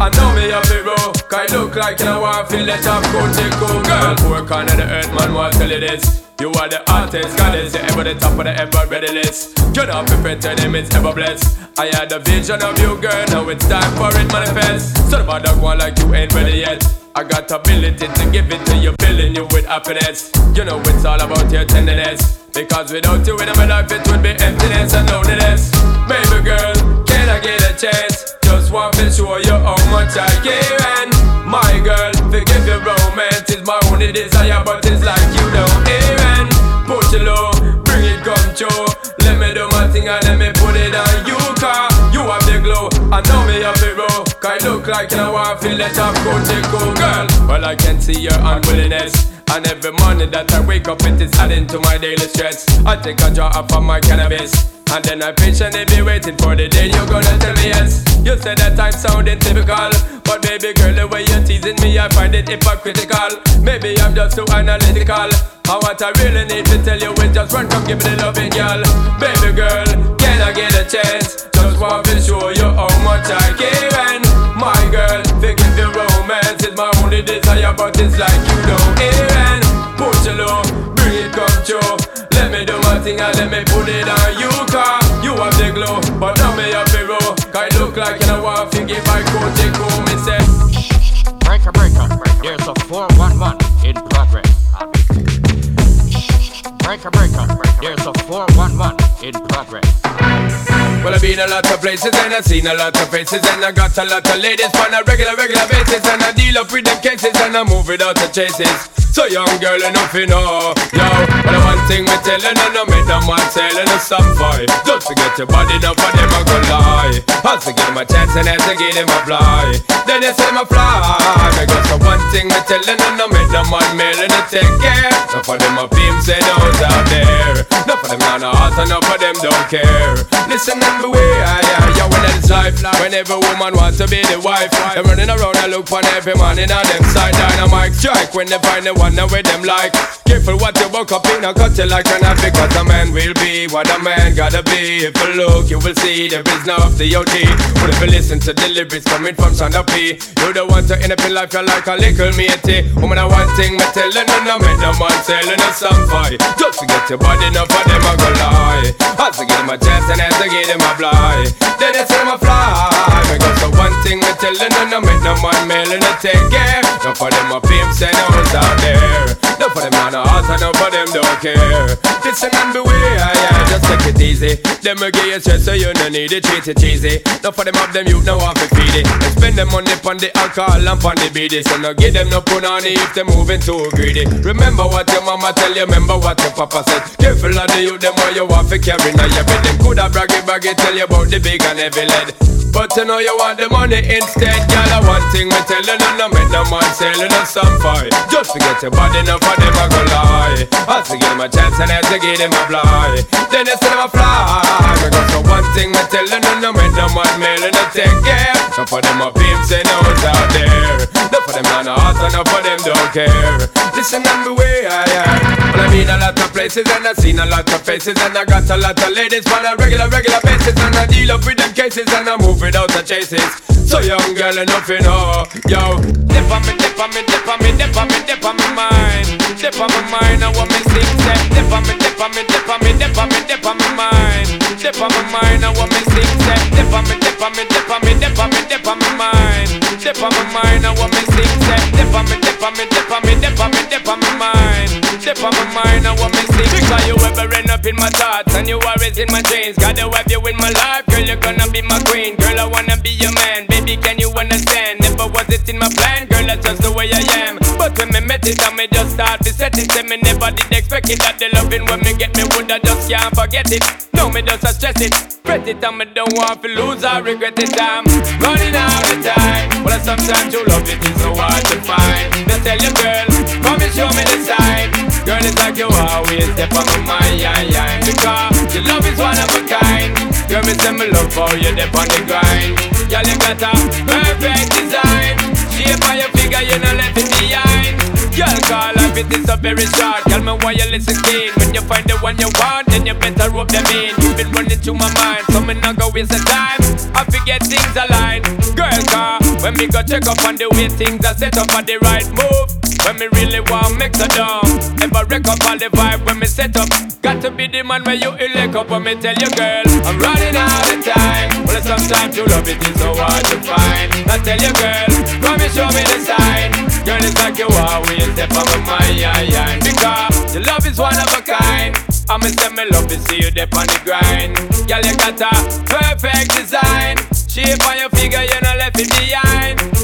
I know me have the row. Cause look like you know want feel the top coat, take cool girl. Poor corner the earth, man, want tell you this. You are the artist, goddess, you're ever the top of the ever ready list. You be pretend him, it's ever blessed. I had the vision of you, girl, now it's time for it manifest. So about that one like you ain't ready yet. I got the ability to give it to you, filling you with happiness. You know it's all about your tenderness. Because without you in my life, it would be emptiness and loneliness. Baby girl, I get a chance? Just want to show you how much I care. And my girl, forgive your romance is my only desire, but it's like you don't hear. And push it low, bring it come true. Let me do my thing and let me put it on you, car. Have the glow, I know me have the row. Cause look like you know I feel the top coat, take cool, girl. Well, I can see your unwillingness. And every morning that I wake up, it is adding to my daily stress. I take a draw off of my cannabis. And then I patiently be waiting for the day you're gonna tell me yes. You said that I'm sounding typical. But baby girl, the way you're teasing me, I find it hypocritical. Maybe I'm just too analytical. And what I really need to tell you is just run, come give me the loving, girl. Baby girl, can I get a chance? Just want to show you how much I care. And my girl, forgive the romance, it's my only desire, but it's like you don't hear. And push low, bring it come true. Let me do my thing and let me put it on you, car. You have the glow, but now me have the row. Cause look like you know what, think if I could take home, me say. Breaker, breaker, there's a 411 in progress. Breaker, breaker, there's a 411 in progress. Well, I've been a lot of places and I've seen a lot of faces and I got a lot of ladies on a regular, regular basis and I deal up with them cases and I move without the chases. So young girl, enough you know, yo. But the one thing me telling you, no make them want selling a some fight. Don't forget your body, no for them I go lie. As I give them a chance and as I give them a fly, then they say my fly. Because the one thing me telling you, no make them want mailing to take care. No for them a pimps and those out there. No for them not a heart and no for them don't care. Listen and beware, yeah, yeah, when it's life. When every woman wants to be the wife, they're running around and look for every man in on them side. Dynamite strike when they find the one that with them like. Careful what you buck up in, I cut you like an because a man will be what a man gotta be. If you look, you will see there is no of the OT. But if you listen to the lyrics coming from Sanda P, you don't want to end up in life, you're like a little matey. Woman, I one thing, me telling you, no, make no man selling a some fight. Just to get your body, enough for them, I go lie. As I give them a chance and as I give them a fly, then they say them a fly. Because the one thing, me telling you, no, make no man mailing to take care. No for them a pimps and hoes out there. No for them on a heart and no for them don't care. Listen and beware, yeah, just take it easy. Them will give you stress so you no need it, treat it cheesy. No for them have them you no want to feed it. And spend them money on the alcohol and on the beady. So no give them no punani if they moving too greedy. Remember what your mama tell you, remember what your papa said. Careful of the youth, them what you want to carry now your bed. Them coulda braggy braggy tell you about the big and heavy lead. But you know you want the money instead, girl. One thing me tell you, no make no man selling us some fight. Just forget your body, no for I go lie. I give them a chance and as I give them a fly, then they say them a fly. Because so one thing me tell you, no make no man mailing a take care. No for them a pimps and out out there. No for them on a heart and no for them don't care. Listen and yeah. Well I am But I've been a lot of places and I seen a lot of faces and I got a lot of ladies on a regular, regular basis and I deal up with them cases and I move without the chases. So young girl enough you know, yo. Dip on me, dip on me, dip on me, dip on me, dip on me mind. Dip on my mind, I want me sing set. Dip on me, dip on me, dip on me, dip on me, dip on me mind. Dip on my mind, I want me sing set. Dip on me, dip on me, dip on me, dip on me, dip on me mind. Dip on my mind, I want me sing set. Dip on me, dip on me, dip on me, dip on me, dip on me mind. Dip on my mind, I want me sing. Because you ever end up in my thoughts and you always in my dreams. Gotta have you in my life, girl. You're gonna be my queen, girl. I wanna be your man, baby. Can you understand? Never was it in my plan, girl. That's just the way I am. But when me met it, I me just start to set it. Say me never did expect it. That the loving when me get me would I just can't forget it. No, me just a stress it, fret it, and me don't want to lose or regret it. I'm running out of time. But sometimes you love it, is so hard to find. Just tell your girl, come and show me the sign. Girl, it's like you always step on my mind, yeah, yeah. Because your love is one of a kind. Girl, me say me love for you, dip on the grind. Girl, you got a perfect design. Shape on your figure, you know left it behind. Girl, call life it is a very short. Tell me why you listen keen. When you find the one you want, then you better rope them in. You've been running through my mind, so me not go waste the time. I forget things align. Girl, car, when me go check up on the way things are set up on the right move. When me really want make the down Ever wreck up all the vibe when me set up. Got to be the man where you elect up When me tell you girl I'm running out of time. Well sometimes to love it, is so hard to find. I tell you girl Come and show me the sign. Girl it's like you always step on my mind Because your love is one of a kind. I'ma send me love to see you dip on the grind. Girl you got a perfect design Shape on your figure you know left it behind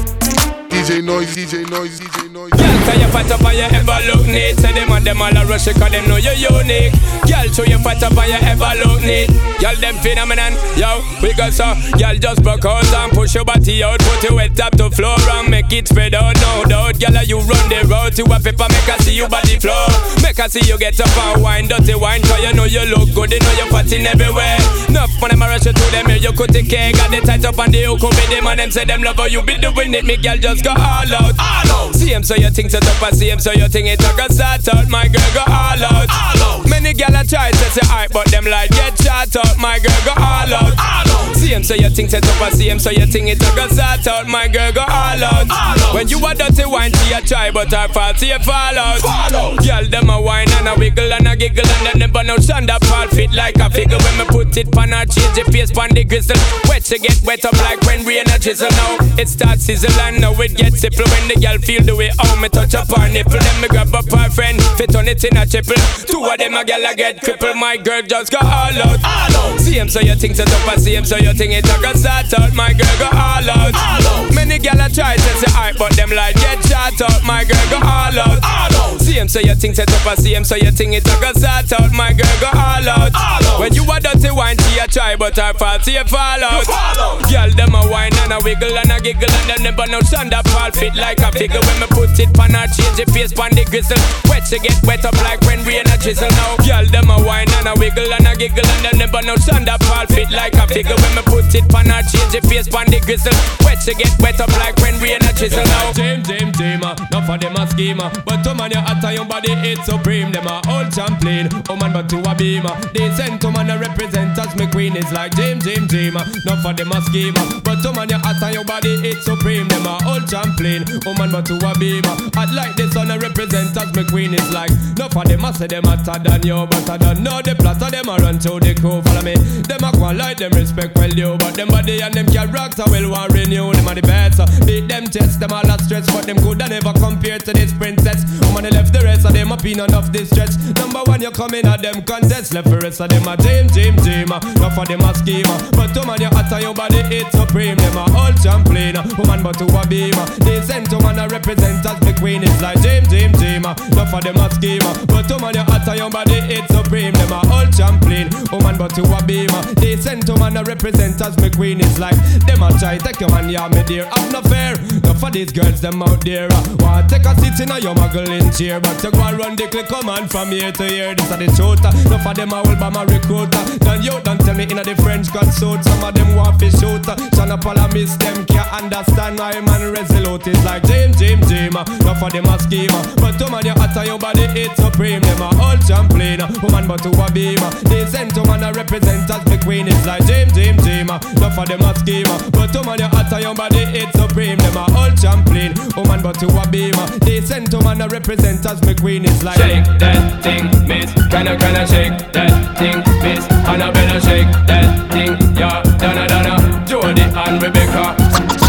DJ noise, DJ noise, DJ noise. Girl, can you fat up and you ever look neat? Say them and them all a rush cause them know you're unique. Girl, show you fat up and you ever look neat. Girl, them phenomenon, yo, we got so. Girl, just broke out and push your body out, put your head top to floor and make it spread out, no doubt. Girl, you run the road to a paper, make her see you body flow. Make her see you get up and wine, dirty wine, cause you know you look good, you know you're fatting everywhere. Enough when them a rush you to them, you could take care, got the tight up and the hook, be them and them say them love how you be doing it, me girl, just go all out. All out. See him so you think set up, see him so you think it a go start out. My girl go all out. All out. Many gal a try to say alright, but them like get shot out. My girl go all out. All out. See him so you think set up, see him so you think it a go start out. My girl go all out. All out. When you a dirty wine, she a try, but her fault, see you fall out. Fall out. Girl them a wine and a wiggle and a giggle and then them out stand up, fall fit like a figure. When me put it pan her, change the face pan the crystal. Wet she get wet up like when rain a drizzle. Now it starts sizzle and now it gets simple when the girl feel the way how me touch up her nipple. Then me grab up her friend, fit on it in a triple. Two of them a girl a get crippled. My girl just go all out. All out. See him so you think set up, I see him so you think it a go start out. My girl go all out. All out. Many girl a try to say alright, but them like get shot out. My girl go all out. All out. See him so you think set up, I see him so you think it a go start out. My girl go all out. All out. When you a dirty wine, she a try, but her fault, see you fall out. Fall out. Girl them a wine and a wiggle and a giggle and them never no stand up, fall fit like a figure when me put it pan her, change the face pan the gristle. Wet she get wet up like when rain a drizzle. Now girl them a wine and a wiggle and a giggle and them never no stand up, fall fit like a figure when me put it pan her, change the face pan the gristle. Wet she get wet up like when rain a drizzle. Now Team, team, team, uh, not for them a schemer. But to man, you on your body, it's supreme. Them a old champlain, oh man, but to a beamer. They send to man, a represent as me queen is like Jim, Jim, Jim. Not for them a schemer. But to man, you on your body, it's supreme. Them a old champlain, oh man, but to a beamer. I'd like this one, a represent as me queen is like. Not for them, I say them hotter than you, but I don't know the of them a run to the crew. Follow me, them go and like them respect well you, but them body and them character well want renew. Them are the best, beat them chest, them all a stress, but them could never compare to this princess. Woman, they left the rest of them up in enough distress. Number one, you come in at them contest, left the rest of them a team, team, team. Not for them a schemer, but to man you hot on your body, it's supreme. Them a all champlain, woman, but to a beamer. Send to man a represent as the queen. It's like Jim, Jim. uh, Not for them a schemer, but man you hot on your body, it's supreme. Them a all champlain, woman, but to a beamer. Send to man a represent as me queen. It's like them a try take your man, yeah, me dear. I'm not fair. Not for these girls, them out there. Uh, want take a seat in a your muggling chair, but you go and run the click command from here to here. This are the truth. uh, Not for them, I will by my recruiter. Then you don't tell me in a the French consult. Some of them want fish shoot. Shana Paula miss them can't understand why man resolute is like James, James. uh, Not for them a schemer, but to man you on your body, it's supreme. Them a all champlain, uh, woman but to a beamer. They send to man a represent as the queen. It's like James, James. uh, Not for them a schemer, but to man you on your body, it's supreme. Them a all champlain, woman but to a beamer. They send to man a represent as me queen. It's like Shake that thing, miss. Can I, can I shake that thing, miss? And I better shake that thing, yeah. Donna, Donna, Jody and Rebecca.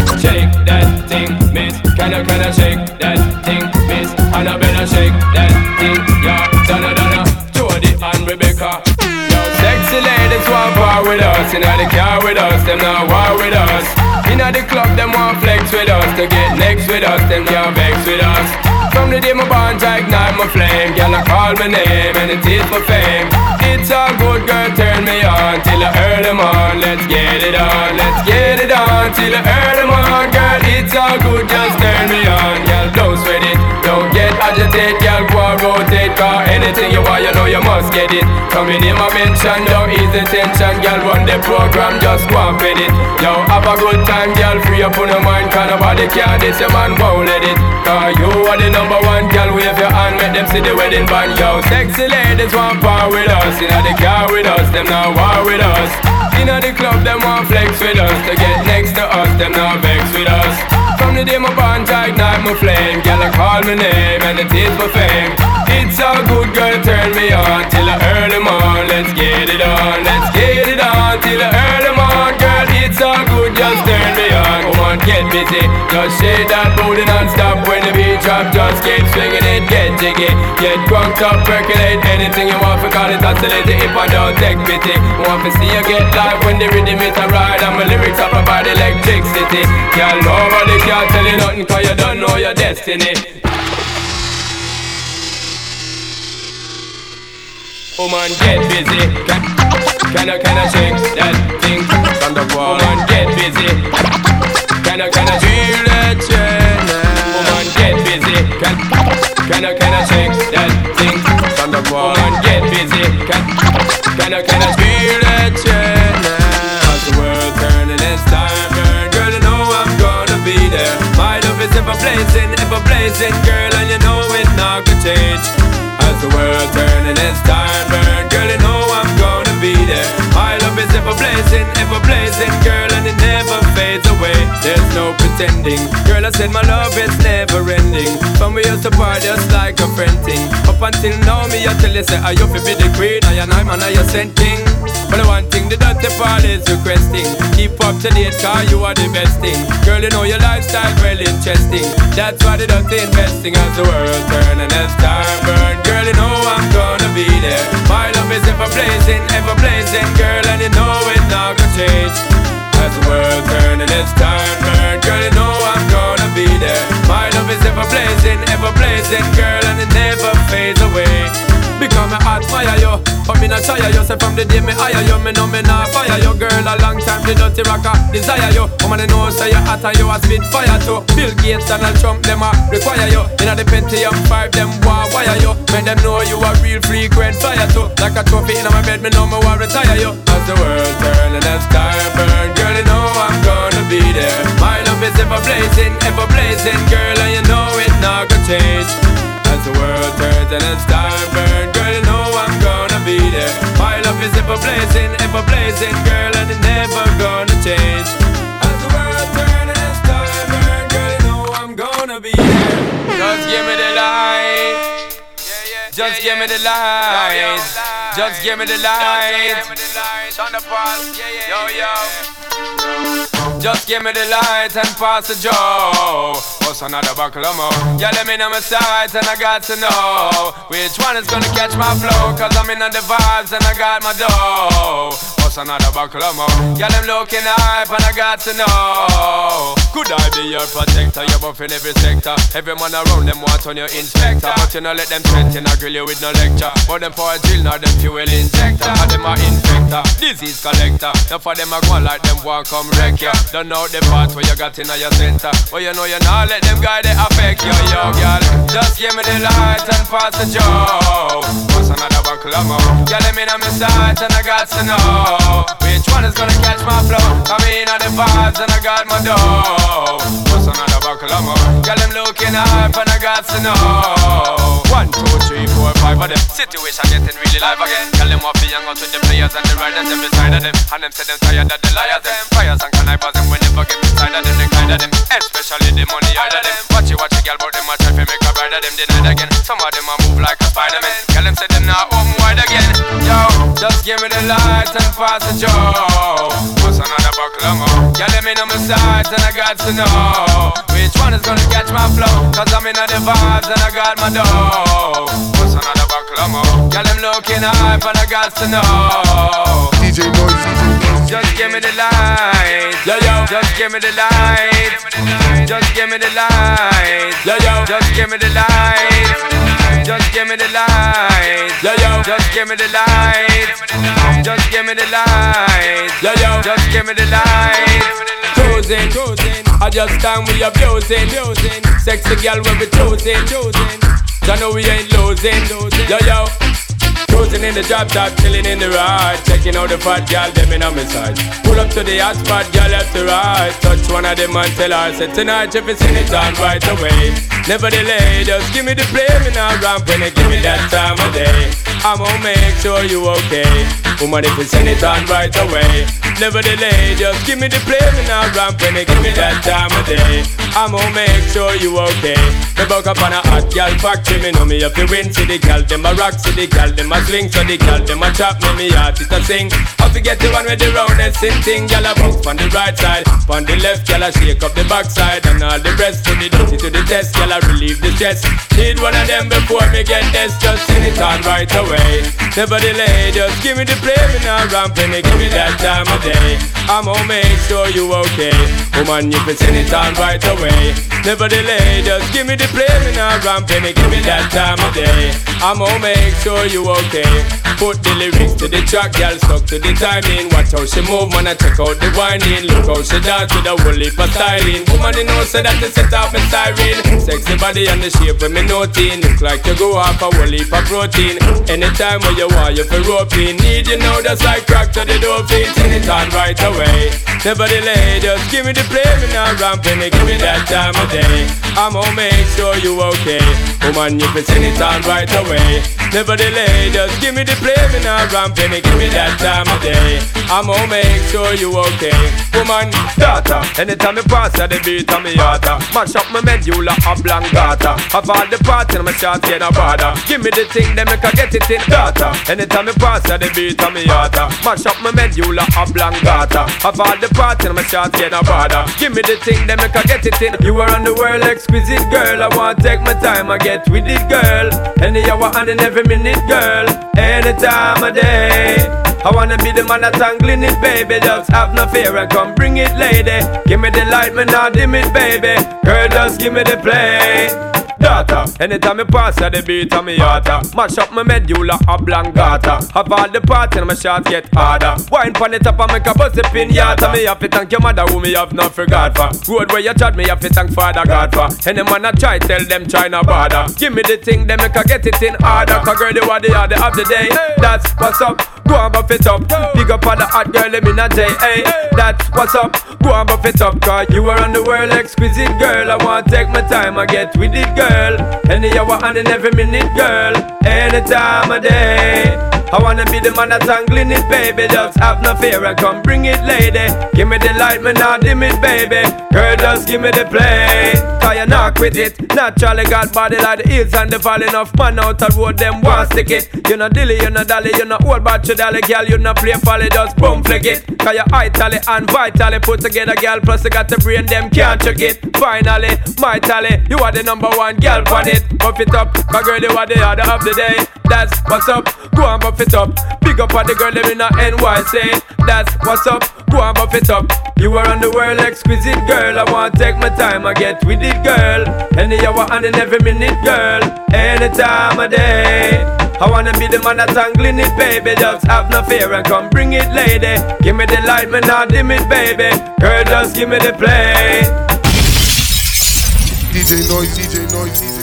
That thing, miss. Can I, can I shake that thing, miss? And I better shake that thing, yeah. Donna, Donna, Jody and Rebecca. Yo, sexy ladies want war with us. Inna the car with us, them not war with us. Inna the club, them want flex with us. To get next with us, them can't vex with us. From the day my bond, I ignite my flame. Girl, I call my name and it is my fame. It's a good girl, turn me on till I earn them on. Let's get it on, let's get it on till I earn them on. Girl, it's all good, just turn me on. Girl, don't sweat it, don't get agitated. Girl, rotate, car anything you want, you know you must get it. Coming in my mention, yo, easy tension, girl, run the program, just go and fit it. Yo, have a good time, girl, free up on your mind, cause nobody care this, your man won't let it. Cause you are the number one, girl, wave your hand, make them see the wedding band, yo. Sexy ladies want power with us, inna the car with us, them now war with us. Inna the club, them want flex with us, to get next to us, them now vex with us. The day my bond, I ignite my flame, girl, I call my name, and it is my fame. It's a good girl, turn me on till the early morn. Let's get it on, let's get it on till the early morn, girl. It's a good, just turn me on. Come on, get busy, just shake that booty non-stop when the beat drop. Just keep swinging it, get jiggy, get drunk up, percolate anything you want. For call it oscillate if I don't take pity. Want to see you get live when the rhythm is a ride and my lyrics up about electricity. Girl, nobody can tell you nothing 'cause you don't know your destiny. Woman, get busy. Can, can I, can I shake that thing from the wall? Woman, get busy. Can I, can I feel that chain? Woman, get busy. Can, can I, can I shake that thing from the wall? Woman, get busy. Can, can I, can I feel that blazing, ever blazing, girl, and you know it not gonna change. As the world turning, it's time burn. Girl, you know I'm gonna be there. My love is ever blazing, ever blazing, girl, and it never fades away. There's no pretending, girl. I said my love is never ending. From we used to part just like a friend thing. Up until now, me I tell you say I you fi be the queen, I and I'm an I sent king. But the one thing the dirty part is requesting. Keep up to date, car you are the best thing. Girl, you know your lifestyle well interesting. That's why the dirty investing as the world turn and as time burn. Girl, you know I'm gonna be there. My love is ever blazing, ever blazing, girl, and you know it not gonna change. As the world turn and as time burn, girl, you know I'm gonna be there. My love is ever blazing, ever blazing, girl, and it never fades away. Because me heart fire you But me not shy you Say from the day me hire you Me know me not fire you. Girl a long time the dirty rocker Desire you. Woman they know say you hot and you a spit fire too Bill Gates Donald Trump them a require you. Inna the Pentium 5 them war wire you. Make them know you a real frequent flyer too Like a trophy inna my bed me know me want retire you. As the world turn and as time burn. Girl you know I'm gonna be there. My love is ever blazing Ever blazing. Girl and you know it not gonna change the world turns and as time burn Girl, you know I'm gonna be there. My love is ever blazing, ever blazing Girl, and it never gonna change. As the world turns and burn Girl, you know I'm gonna be there. Just give me the light Just give me the light Just give me the light Yo, yo. Just give me the light and pass the joe. What's another buckle of more? Yeah, let me know my sights and I got to know which one is gonna catch my flow. Cause I'm in on the vibes and I got my dough. What's another buckle of more? Yeah, them looking hype and I got to know. Could I be your protector? You're buff in every sector. Every man around them want on your inspector. But you know, let them threaten, I grill you with no lecture. But them for a drill, not them fuel injector. And them are infector, disease collector. Now for them, I go like them want come wreck ya. Don't know the part where you got in your center. But you know you not let them guide it affect you, yo, girl. Just give me the light and pass the joe. What's another buckle of more? Yeah, let me know my sight and I got to know one is gonna catch my flow. I'm in on the vibes and I got my dough. What's another buckle of more? Girl, them looking hype and I got to know. One, two, three, four, five of them. Situation getting really live again. Girl, them want to hang out with the players and the riders every side of them. And them say them tired of the liars, them fires and connivers, and we never get inside of them, they kind of them. Especially the money out of them. Watch it, watch it, girl, but them a try to make a bride of them denied again. Some of them a move like a Spider-Man. Girl, them say them not home wide again. Just give me the light and pass the joe. What's another buckle more? Girl, let me know my sides and I got to know which one is gonna catch my flow. Cause I'm in on the vibes and I got my dough. What's another buckle more? Girl, them looking hype and I got to know. DJ Noise. Just give me the light. Yo, yo. Just give me the light. Just give me the light. Yo, yo. Just give me the light. Just give me the light. Yo, yo. Just give me the light. Just give me the light. Yo, yo. Just give me the light. Cruising, cruising. I just time we abusing, abusing. Sexy girl we choosing, choosing. You know we ain't losing, losing. Yo, yo. Cruising in the drop top, chilling in the ride. Checking out the fat gal, them in on my side. Pull up to the hot spot, gal left to right. Touch one of them and tell her, say tonight if it's in it on right away. Never delay, just give me the play, me now ramp when they give me that time of day. I'm gonna make sure you okay. Woman, if it's in it on right away. Never delay, just give me the play, me now ramp when they give me that time of day. I'm gonna make sure you okay. Me buck up on a hot gal factory, me know me up to win. See the gal, them a rock, see the gal, them a swing. So the gal, them a trap, me me heart it a sing. How to get the one with the roundest sing thing. Gal a bounce on the right side, on the left, gal a shake up the backside. And all the rest put it dirty to the test, gal a relieve the stress. Need one of them before me get this, just sing it on right away. Never delay, just give me the play, me now ramp and give me that time of day. I'm gonna make sure you okay. Woman, you can sing it on right away. Never delay, just give me the play, me now ramp and give me that time of day. I'm gonna make sure you okay. Put the lyrics to the track, girl, stuck to the timing. Watch how she move, man, I check out the whining. Look how she dance with a heap of styling. Woman, you know, say that to set off me siren. Sexy body and the shape when me noting. Look like you go off a whole heap of protein. Anytime when you want, you feel roping. Need you know that's like crack to the dope feet. Send it on right away. Never delay, just give me the play, me now ramping give me that time of day. I'm gonna make sure you okay. Oh Woman, you can send it on right away. Never delay, just give me the play, me now ramping give me that time of day. I'm gonna make sure you okay. Oh Woman, daughter, anytime me pass at the beat of me yata, uh. mash up my medulla oblongata. Have all the party in my shot get a bother. Give me the thing, then make I get it in daughter. Anytime me pass at the beat of me yata, uh. mash up my medulla oblongata. Have all the party in my shot get a bother. Give me the thing, then make I get it in. You are on the world exquisite girl. I want take my time, I get with it, girl. Any hour and in every minute, girl. Any time of day. I wanna be the man that's angling it, baby. Just have no fear and come bring it, lady. Give me the light, me not dim it, baby. Girl, just give me the play. Daughter, anytime I pass at the beat of me yata uh. Mash up my medulla oblongata. Have all the party and my shots get harder. Wine pon the top and make a bust a pinata Me have to thank your mother who me have not forgot for. Road where you chat me have to thank father God for. Any man I try tell them try no bother. Give me the thing, them make I get it in order. Cause girl, you are the order of the day. That's what's up, go on buff it up. Big up on the hot girl, let me not say Hey, that's what's up, go on buff it up. Cause you are on the world exquisite girl. I want take my time, I get with it girl Any hour and in every minute girl. Any time of day I wanna be the man that's angling it, baby. Just have no fear and come bring it, lady. Give me the light, me not dim it, baby. Girl, just give me the play. Cause you not quit it. Naturally got body like the hills and the valley. Enough man out the road, them want stick it. You know dilly, you know dolly, you know old batch dolly, girl. You know play folly, just boom flick it. Cause you itally and vitally put together, girl. Plus you got the brain, them can't check it. Finally, my tally, you are the number one girl on it. Buff it up, cause girl, you are the order of the day. That's what's up. Go and buff it up. Big up on the girl living in NYC. That's what's up. Go and buff it up. You are on the world exquisite girl. I want to take my time. I get with it, girl. Any hour and in every minute, girl. Any time of day. I wanna be the man that's angling it, baby. Just have no fear and come bring it, lady. Give me the light, me not dim it, baby. Girl, just give me the play. DJ Noise, DJ Noise, DJ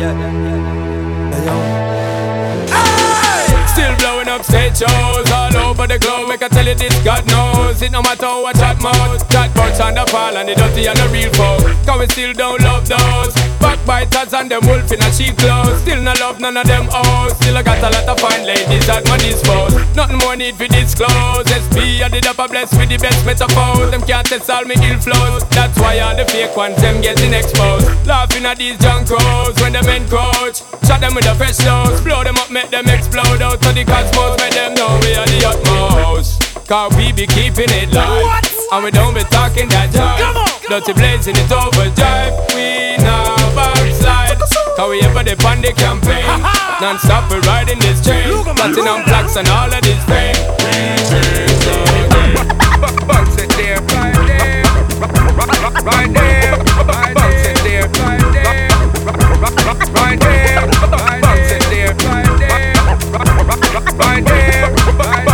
Noise. Still blowing up stage shows all over the globe. Make I tell you this, God knows. It no matter chat mode. Chat bots and the fall and the dirty and the real folk. Cause we still don't love those. Backbiters and them wolf in a sheep clothes. Still no love none of them hoes. Still I got a lot of fine ladies at my disposal. Nothing more need for disclose. SP I did up a bless with the best metaphors. Them can't test all me ill flows. That's why all the fake ones them getting exposed. Laughing at these junk crows when the men coach. Shot them with a fresh nose. Blow them up, make them explode out to the cosmos. Make them know we are the utmost. Cause we be keeping it live. And we don't be talking that jive. Dirty blazing it overdrive. We now backslide. Cause we ever the on the campaign. Non-stop we riding this train. Platinum plaques and all of this it there, right there. Right there. Bounce it there, right there. Right there. Bounce it there, right there. Right there. Bounce it there, right there. Right there.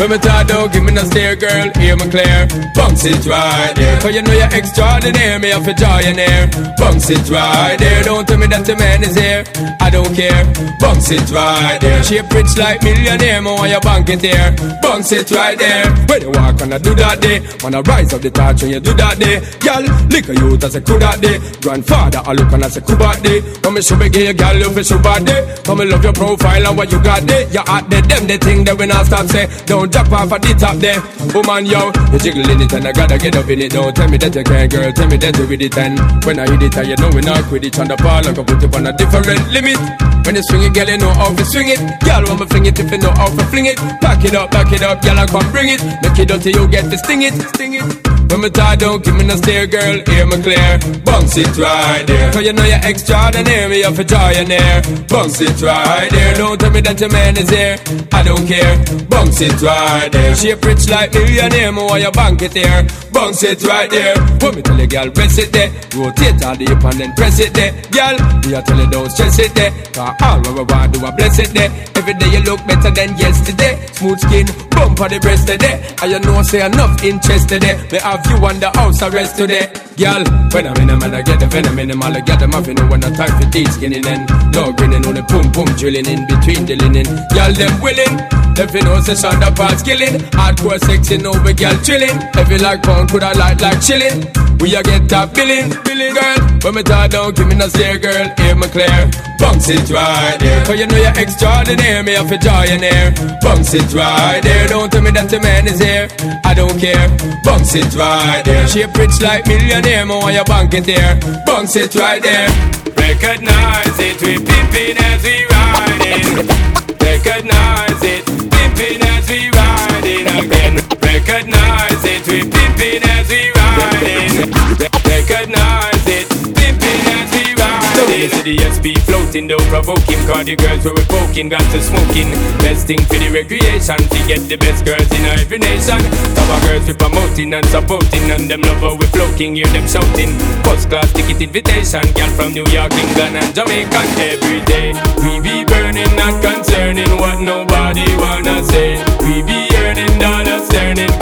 When me talk down, give me no stare, girl, hear me clear. Bounce it right there. Cause you know you're extraordinary, me have to joy in there. Bounce it right there. Don't tell me that the man is here. I don't care. Bounce it right there. Shape rich like millionaire, me want your bank it there. Bounce it right there. When you walk and I do that day, when I rise up the touch when you do that day. Girl, lick a youth as a cool that day. Grandfather, I look and I say that day. Come me show me gay, girl, you fi show bad day. Come me love your profile and what you got there. You hot there, them the thing that we not stop say. Don't drop off at the top there. Woman, yo, you jiggling it and I gotta get up in it. Don't tell me that you can't, girl. Tell me that you with it and when I hit it, I you know we not quit it on the ball. I can put it on a different limit. When you swing it, girl, you know how to swing it. Girl, when me fling it, if you know how to fling it. Back it up, back it up, girl, I come bring it. Make it dirty, you get to sting it, sting it. When me don't give me no stare, girl, hear me clear. Bounce it right there. Cause you know you're extraordinary, me have a there. Bounce it right there. Don't tell me that your man is here. I don't care. Bounce it right there. Shape rich like millionaire, me want your bank it there. Bounce it right there. When me tell you, girl, press it there. Rotate all the hip and then press it there. Girl, me I tell you, don't stress it there. Cause all what we do, I bless it there. Every day you look better than yesterday. Smooth skin, bump on the breast today. You know, say enough interest today. Me have you on the house arrest today. Girl, when I'm in a man, I get the venom in them. All I get them off, you know, when I time for deep skinning and no grinning on the pum drilling in between the linen. Girl, them willing. If you know, say Shonda parts killing. Hardcore sexy, no big girl chilling. Heavy like pound, could I light like chilling. We a get that billing, billing, girl. When me talk down, give me no stare, girl. Hear me clear. Bounce it right there. Cause you know you're extraordinary, me have a joy in there. Bounce it right there. Don't tell me that the man is here. I don't care. Bounce it right there. Shape rich like millionaire, me want your bank it there. Bounce it right there. Recognize it, we pimpin' as we riding. Recognize it, pimpin' as we riding again. Recognize it, we pimpin' as we riding. Recognize To the SP floating, don't provoke him. Cause the girls we poking got to smoking. Best thing for the recreation to get the best girls in every nation. Our girls we promoting and supporting, and them love we floating, hear them shouting. First class ticket invitation, girl from New York, England, and Jamaica every day. We be burning, not concerning what nobody wanna say. We be earning dollars, turning,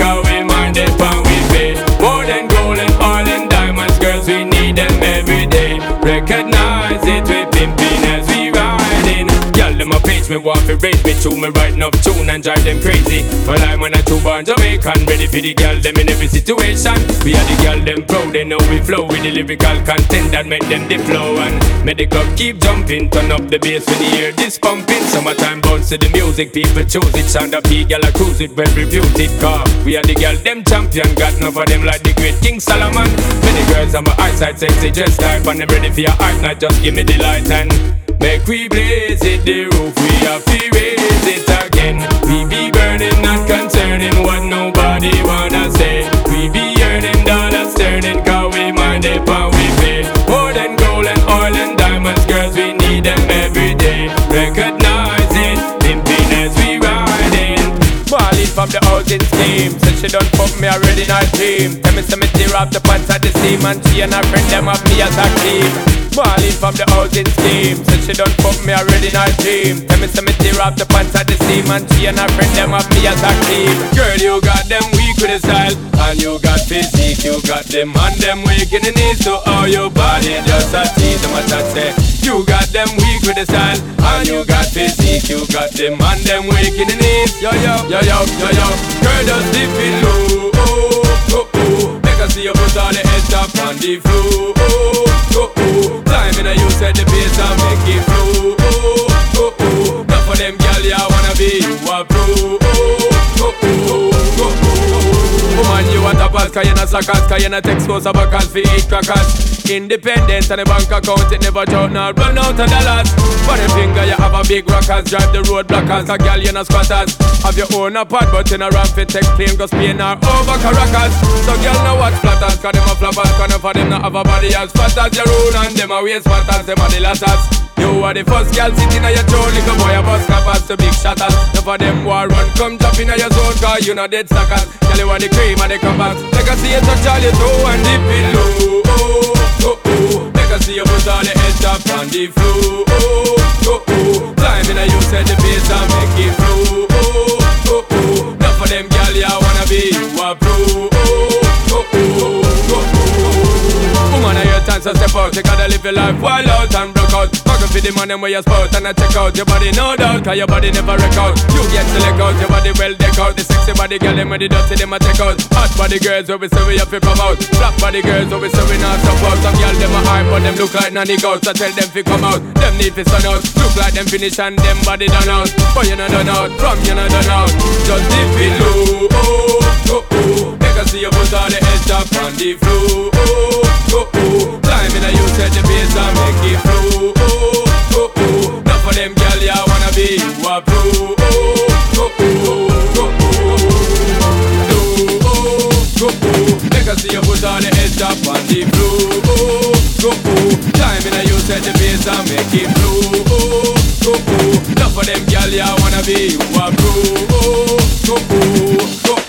me want to raise me to me right enough tune and drive them crazy. Well, I'm when I two born Jamaican, ready for the girl them in every situation. We are the girl them proud, they know we flow with the lyrical content that make them the flow and make the club keep jumping. Turn up the bass when you hear this pumping. Summertime bounce to the music, people choose it. Sound up, girl I cruise it, well reviewed it. Car, we are the girl them champion, got enough of them like the great King Solomon. Many girls on my eyesight, sexy dress type, and them ready for your art night. Just give me the light and Make we blaze it, the roof, we have to raise it again. We be burning, not concerning what nobody wanna say. We be earning dollars, turning, cause we mind it, and we pay. More than gold and oil and diamonds, girls, we need them every day. Recognize it, pimping as we riding. Marley from the housing scheme Said she done fuck me already in her dream. Tell me some tear off the pants at the seam And she and her friend them have me as a team. Marley from the housing scheme Said she done fuck me already in her dream. Tell me some tear off the pants at the seam And she and her friend them have me as a team. Girl you got them weak with the style And you got physique. You got them and them weak in the knees. So all your body just a tease them a say You got them weak with the style And you got physique. You got them and them weak in the knees. Yo yo yo yo yo yo. Girl just dip low oh oh oh. Make her see you put all the head top on the floor oh oh oh. Climbing and you the pace and make it flow oh oh oh. For them gal ya wanna be you a oh oh oh Woman you a tapas cause you not suckers Cause you not expose a backers for eat crackers Independent and the bank account it never drown nor run out of dollars For the finger you have a big rockers Drive the road blockers Cause gal you not squatters Have your own a pad but you not ramp fit Take plane go Spain or over Caracas. So gal know what splatters Cause them a flappers Cause none of them not have a body as fat as your own And them a waist fatters Them a the latters you are the first girl sitting on your throne Little boy a bus cappers to big shatters None of them war run Come jump in your zone Cause you not dead suckers Girl you are the cream and they come back. Make I see you touch all your toe and dip it low. Oh, oh, oh. They can see you put all your head up on the floor. Oh, oh, oh. Climbing and you set the pace and make it flow. Oh, oh, oh. Now for them girl, you wanna be you a pro. Oh, oh, oh, oh, oh. oh. Woman, I man, so step out. You gotta live your life wild out and broke out. Fuckin' for the money where you sport and I check out. Your body no doubt, cause your body never wreck out. You get select out, your body well deck out. The sexy body girl, them with the dirty, them a check out. Hot body girls, where we say we have to come out. Black body girls, where we say we not support. Some girl, them a hype, but them look like nanny goats. I tell them to come out. Them need to stand out. Look like them finish and them body done out. But you know done out, from you know done out. Just dip it low, oh, oh, oh. See you put all the edge up on the floor, oh, oh, oh. In a you set the bass and make it flow, oh, oh, oh. Not for them girl, ya wanna be a pro, oh, oh, oh, oh, oh. Make us see you put all the edge up on the floor, oh, oh, oh. Climb in a you set the bass and make it flow, oh, oh, oh. Not for them girl, ya wanna be a pro, oh, oh, oh.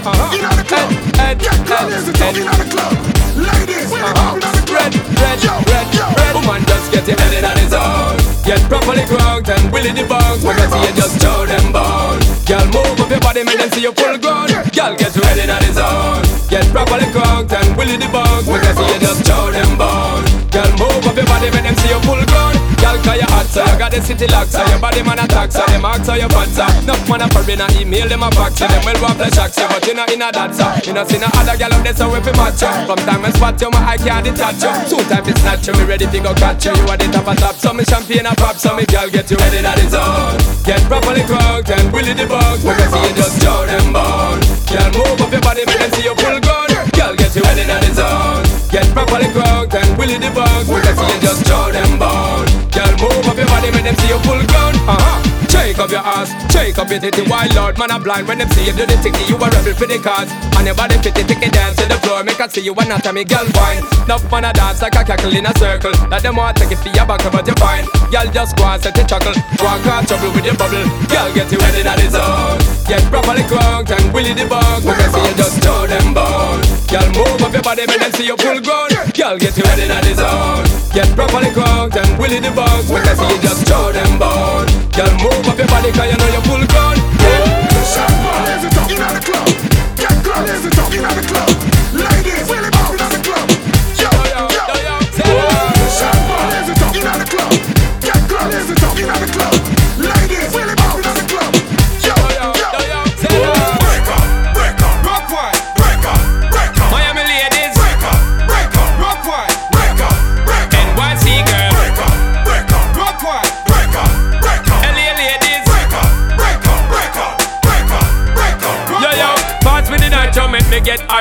Uh-huh. in the club. Ed, Get Ed, girls Ed, talking Ed. in the club. Ladies, Uh-huh. in the club. Red, red, Yo, red, yo. red. Woman, just get your head in on his own. Get properly cranked and willy the bounce. When I see you just show them bones. Girl, move up your body, make them see you full grown. Girl, get your head in on his own. Get properly cranked and willy the bounce. When I see you just show them bones. Girl, move up your body, make them see you full grown. Girl, cause you hot, so you got the city locked, so your body man attack, so them ask so you fat, so Enough man a foreign and email them a box, so them well want flesh action, but you know in a that, so You know see no other girl up there, so if you match you From time and spot you, my eye can't detach you Soon time it's snatch you, me ready to go catch you You are the top of top, so me champagne a pop, so me girl get you ready that is on Get properly cranked and the bugs, we can see you just show them bone. Girl, move up your body, make them see you full gun Girl, get you ready that is on Get properly cranked and the bugs, we can see you just show them bone up your ass, shake up your titty. Wild lord, man, I'm blind when them see you do the ticky. You a rebel for the cause, and your body fit it, take it dance to the floor. Make I see you anatomy, girl, fine. Enough man a dance like a cackle in a circle. Let them want take it for your back, but you fine. Girl, just go and set the chuckle. Walk out trouble with your bubble. Girl, get you ready, that is on. Get properly cranked and willy the bug. We can see you just show them bones. Girl, move up your body, make them see you full grown. Girl, get you ready, that is on. Get properly cranked and willy the bug. We can see you just show them bones. Girl, move up your body, cause you know you're full grown. Shotball, is it talking in the club? Get girls is it talking in the club.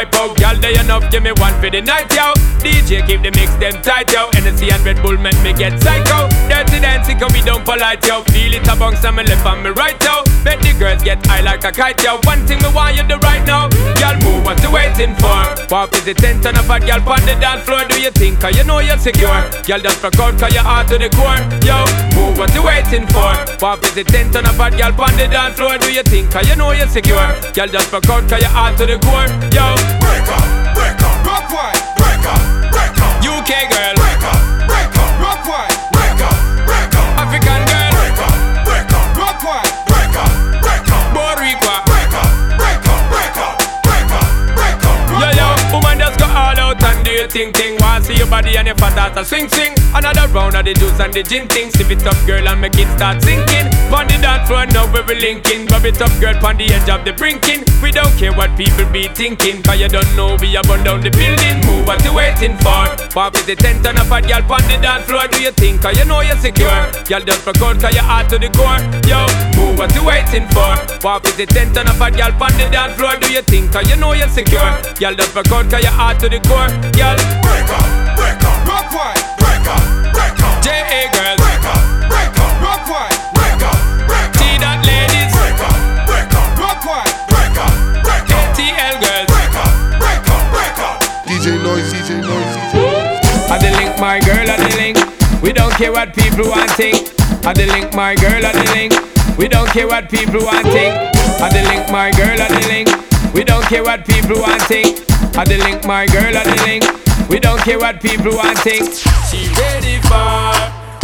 Get out. Girl, they enough, give me one for the night, yo. DJ keep the mix them tight, yo. Energy and Red Bull make me get psycho. Dirty dancing, cause we don't polite, yo. Feel it amongst me left and me right, yo. Make the girls get high like a kite, yo. One thing me want you do right now. Girl, move what you waiting for. Pop is the tent on a fat girl on the dance floor. Do you think, cause you know you're secure? Girl, just rock out, cause you're hard to the core. Yo, move what you waiting for. Pop is the tent on a fat girl on the dance floor. Do you think, cause you know you're secure? Girl, just rock out, cause you're hard to the core. Yo, Break up, break up, rock one. break up, break up, UK girl, break up, break up, rock one. break up, break up, African girl, break up, break up, rock one. break up, break up, Puerto Rico. break up, break up, break up, break up, break up. Yo yo, woman just go all out and do your thing thing. Want see your body and your fat ass swing swing. Another round of the juice and the gin thing. Sip it up, girl, and make it start sinking. On the dance floor now we be linking. Rub it up, girl, on the edge of the brinking. We don't care what people be thinking, cause you don't know we are burn down the building. Move what you waiting for. Pop is the tent on a fat girl on the dance floor. Do you think, cause you know you're secure? Girl, just out, cause you're hard to the core. Yo, move what you waiting for. Pop is the tent on a fat girl on the dance floor. Do you think, cause you know you're secure? Girl, just out, cause you're hard to the core. Girl, Break up, break up, rock one. break up, break up, J.A. girl, break up, break up, rock one. break up, break up, T-Dot ladies, break up, break up, rock one. break up, break up, ATL girls. break up, break up, break up. DJ Noise, DJ Noise, DJ Noise. I the link, my girl, I the link. We don't care what people want think. I the link, my girl, I the link. We don't care what people want think. I the link, my girl, I the link. We don't care what people want think. I the link, my girl, I the link. We don't care what people want think. She ready for,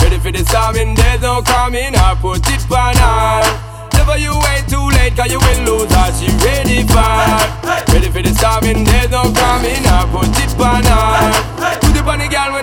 ready for the storming. There's no coming. I put it on her. Never you wait too late, cause you will lose her. She ready for, ready for the storming. There's no coming. I put it on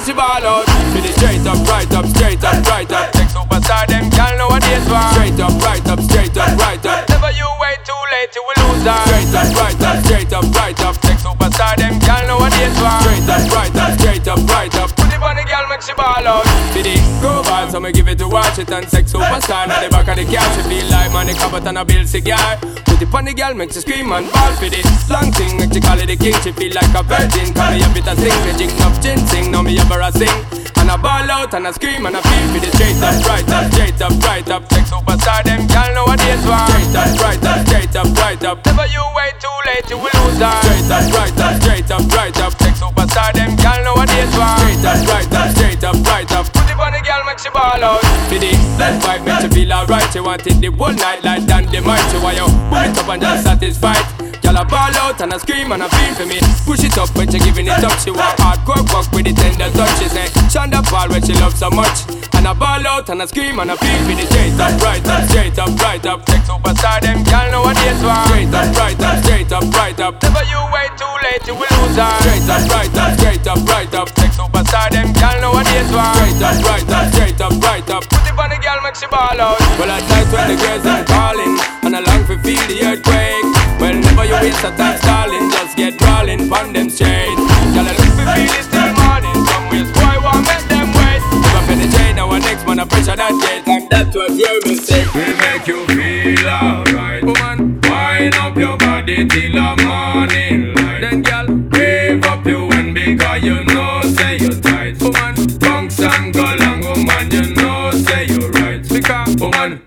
make she ball out. Feel it straight up, right up, straight up, right up. Take superstar, them gal nowadays war. Straight up, right up, straight up, right up. Never you wait too late, you will lose her. Straight up, right up, straight up, right up. Take superstar, them gal nowadays war. Straight up, right up, straight up, right up. Put it on the gal, make she ball out. It go ball, so me give it to watch it and sex superstar. Now the back of the car, she feel like money covered and a bill cigar. Put it on the gal, make she scream and ball for it. Long thing, make she call it the king. She feel like a virgin. Call me a bit of sing, magic enough ginseng. Now me ever a sing. I ball out and I scream and I feel for the straight up, right up, straight up, right up. Sex superstar, them gal nowadays war. Straight up, right up, straight up, right up. Never you wait too late, you will lose her. Straight up, right up, straight up, right up. Sex superstar, them gal nowadays war. Straight up, right up, straight up, right up. Put it on the gal, make she ball out. For the left vibe, make you feel alright. You want it the whole night like Dan the might. So why you pull it up and just satisfied? Girl a ball out and a scream and a feel for me. Push it up when she giving it up. She want hardcore work with the tender touch She eh. say Sean da Paul when she love so much. And a ball out and a scream and a feel for the Straight up, right up, straight up, right up. Sex superstar them girl nowadays want. Straight up, right up, straight up, right up. Never you wait too late you will lose her Straight up, right up, straight up, right up. Sex superstar them girl nowadays want. Straight up, right up, straight up, right up. Put it on the girl make she ball out. Well at night when the girls are calling. And I long for feel the earthquake well, never you waste a time stalling, just get rolling, on them. Girl, I look for feel it till morning. Some ways, boy, want make them wait. If I penetrate, now our next man, I pressure that gate. And that's what your mistake. We make you feel alright. Woman, Wind up your body till the morning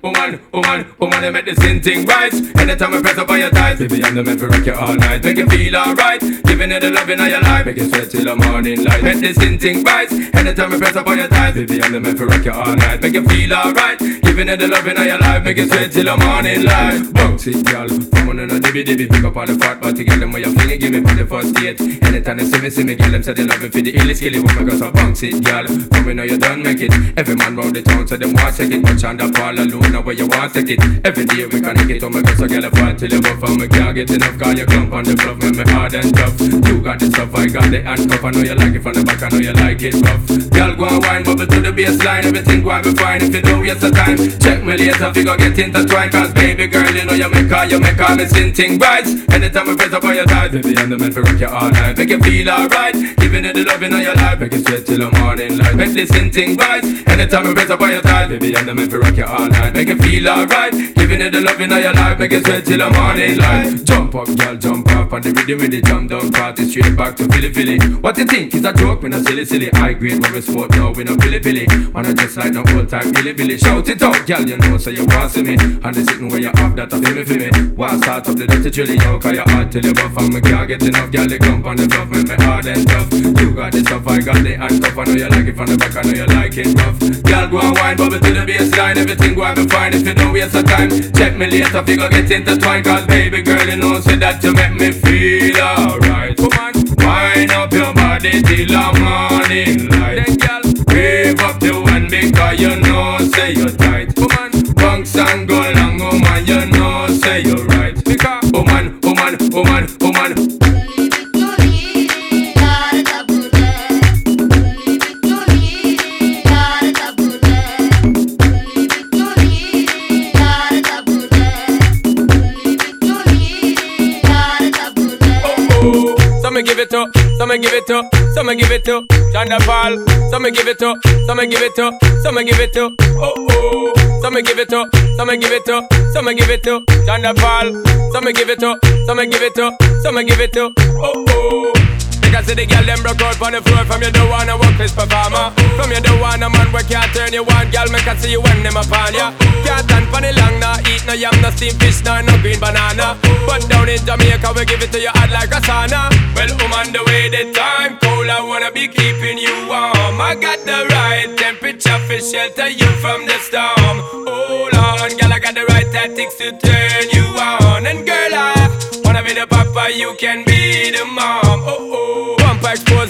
Woman, woman, woman, they make the sin thing right. Anytime I press up on your thighs, baby, I'm the man for rock you all night. Make you feel alright, giving it the loving of your life. Make you sweat till the morning light. Make the sin thing right. Anytime I press up on your thighs, baby, I'm the man for rock you all night. Make you feel alright, giving it the loving of your life. Make you sweat till the morning light. Bounce it, girl. Come on and a dibby dibby, pick up on the fat body, girl. Them where you fling it, give me for the first date. Anytime they see me, see me, girl, them say they love me for the illy skilly woman, cause I bounce it, girl. Come in, know you done make it. Every man round the town, so them want take it. Watch on the fall alone, now where you want take it. Every day we can take it, oh my girl, so girl, I fight till you buff and me can't get enough, cause you clump on the bluff, make me hard and tough. You got the stuff, I got the handcuff, I know you like it from the back, I know you like it rough. Girl, go and wine, bubble to the baseline, everything go and be fine. If you don't waste the time, check me later, figure get intertwined, cause baby girl, you know you make her, you make me sin thing right. Anytime we press up on your thighs, baby, I'm the man for rock you all night, make you feel alright. Giving it the loving of your life, make you sweat till the morning light, make this thing right. Anytime we press up on your thighs, baby, I'm the man for rock you all night, make you feel alright. Giving it the loving of your life, make you sweat till the morning light. Jump up, girl, jump up, and the rhythm with the jump down, party straight back to Philly, Philly. What you think is a joke? We no silly, silly. High grade when we smoke now, we no Billy, Billy. Wanna just like no old time Billy, Billy. Shout it out, girl, you know, so you want see me. And the sitting where you have that, I feel me, feel me. Want start up the dirty chili, yo, cause you hard till you buff, and me can't get enough, girl, the clump on the bluff, make me hard and tough. You got the stuff, I got the handcuff, I know you like it from the back, I know you like it rough. Girl, go and wine, bubble to the baseline, everything go and be fine if you don't waste the time. Check me later, if you gon' get intertwined, cause baby girl, you know, say that you make me feel alright. Woman, wind up your body till the morning light. then girl, Wave up the one because you know, say you're tight. woman, Bounce and go long, woman, you know, say you're right. because Woman, woman, woman, woman. So me give it to, so me give it to, so me give it to Sean da Paul. So me give it to, so me give it to, so me give it to, oh oh. So me give it to, so me give it to, so me give it to Sean da Paul. So me give it to, so me give it to, so me give it to, oh oh. Because the girl them broke out on the floor. From you don't wanna work this performer From you don't want a man where can't turn you on. Girl, me can see you when them upon ya. Can't stand for the long, nah Eat no yam, no steamed fish, nah, no green banana. But down in Jamaica, we give it to you hot like a sauna. Well, on the way, the time cold I wanna be keeping you warm. I got the right temperature for shelter you from the storm. Hold on, girl, I got the right tactics to turn you on. And girl, I wanna be the papa, you can be the mom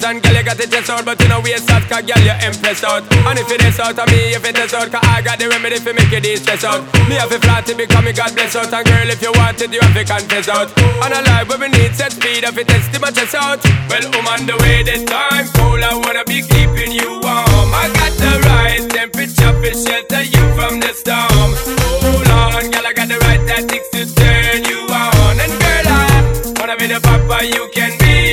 and girl, you got it just out, but you know waste out, cause girl, you impress out. And if it is out of me, if it is out, cause I got the remedy for make you de-stress out. Me have a flat to become me God bless out, and girl, if you want it, you have to confess out. And a life where we need set speed, if it test my chest out. Well, I'm on the way, this time cold, I wanna be keeping you warm. I got the right temperature for shelter you from the storm. Hold on, girl, I got the right tactics to turn you on. And girl, I wanna be the papa, you can be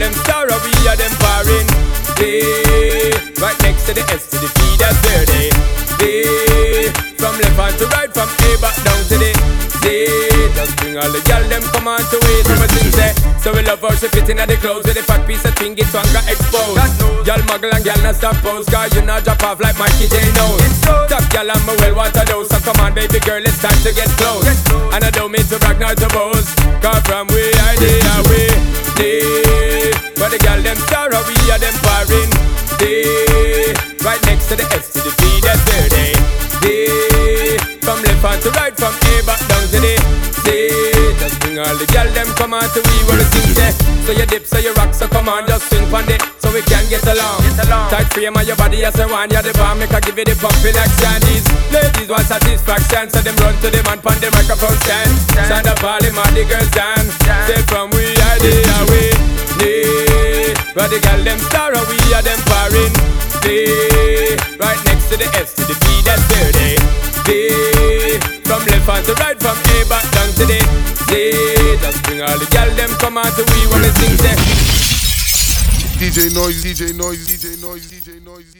them star, we are them foreign. Day, right next to the S to the P, that's dirty. Day, from left hand to right, from A back down to the Z. Just bring all the girl them come on to it. Sing say, so we love how she fit in the clothes with a fat piece of thing, it's got exposed. Girl muggle and girl not stop pose, cause you not drop off like Mikey J knows. Top girl I'm a well water dose, so come on baby girl, it's time to get close. And I don't mean to brag nor to boast, cause from we are they are we. They, the girl we are them foreign. They, right next to the S to the P, that's dirty. They, from left hand to right, from A back down to the Z. Just bring all the girl them come on to we wanna sing say. So you dip, so you rock, so come on, just swing on it, so we can get along. Get along. Tight frame of your body as a one, you're the bomb, make I give you the pumping like Chinese. Ladies want satisfaction, so them run to the man pon the microphone stand. Stand up all them all the girls down. Say from we are the away. But the girl them star, we are them foreign. Day, right next to the S to the B, that's dirty. Day, from left hand to right, from A back down to the Z. Just bring all the girl them come on to we wanna sing say. DJ noise, DJ noise, DJ noise, DJ noise.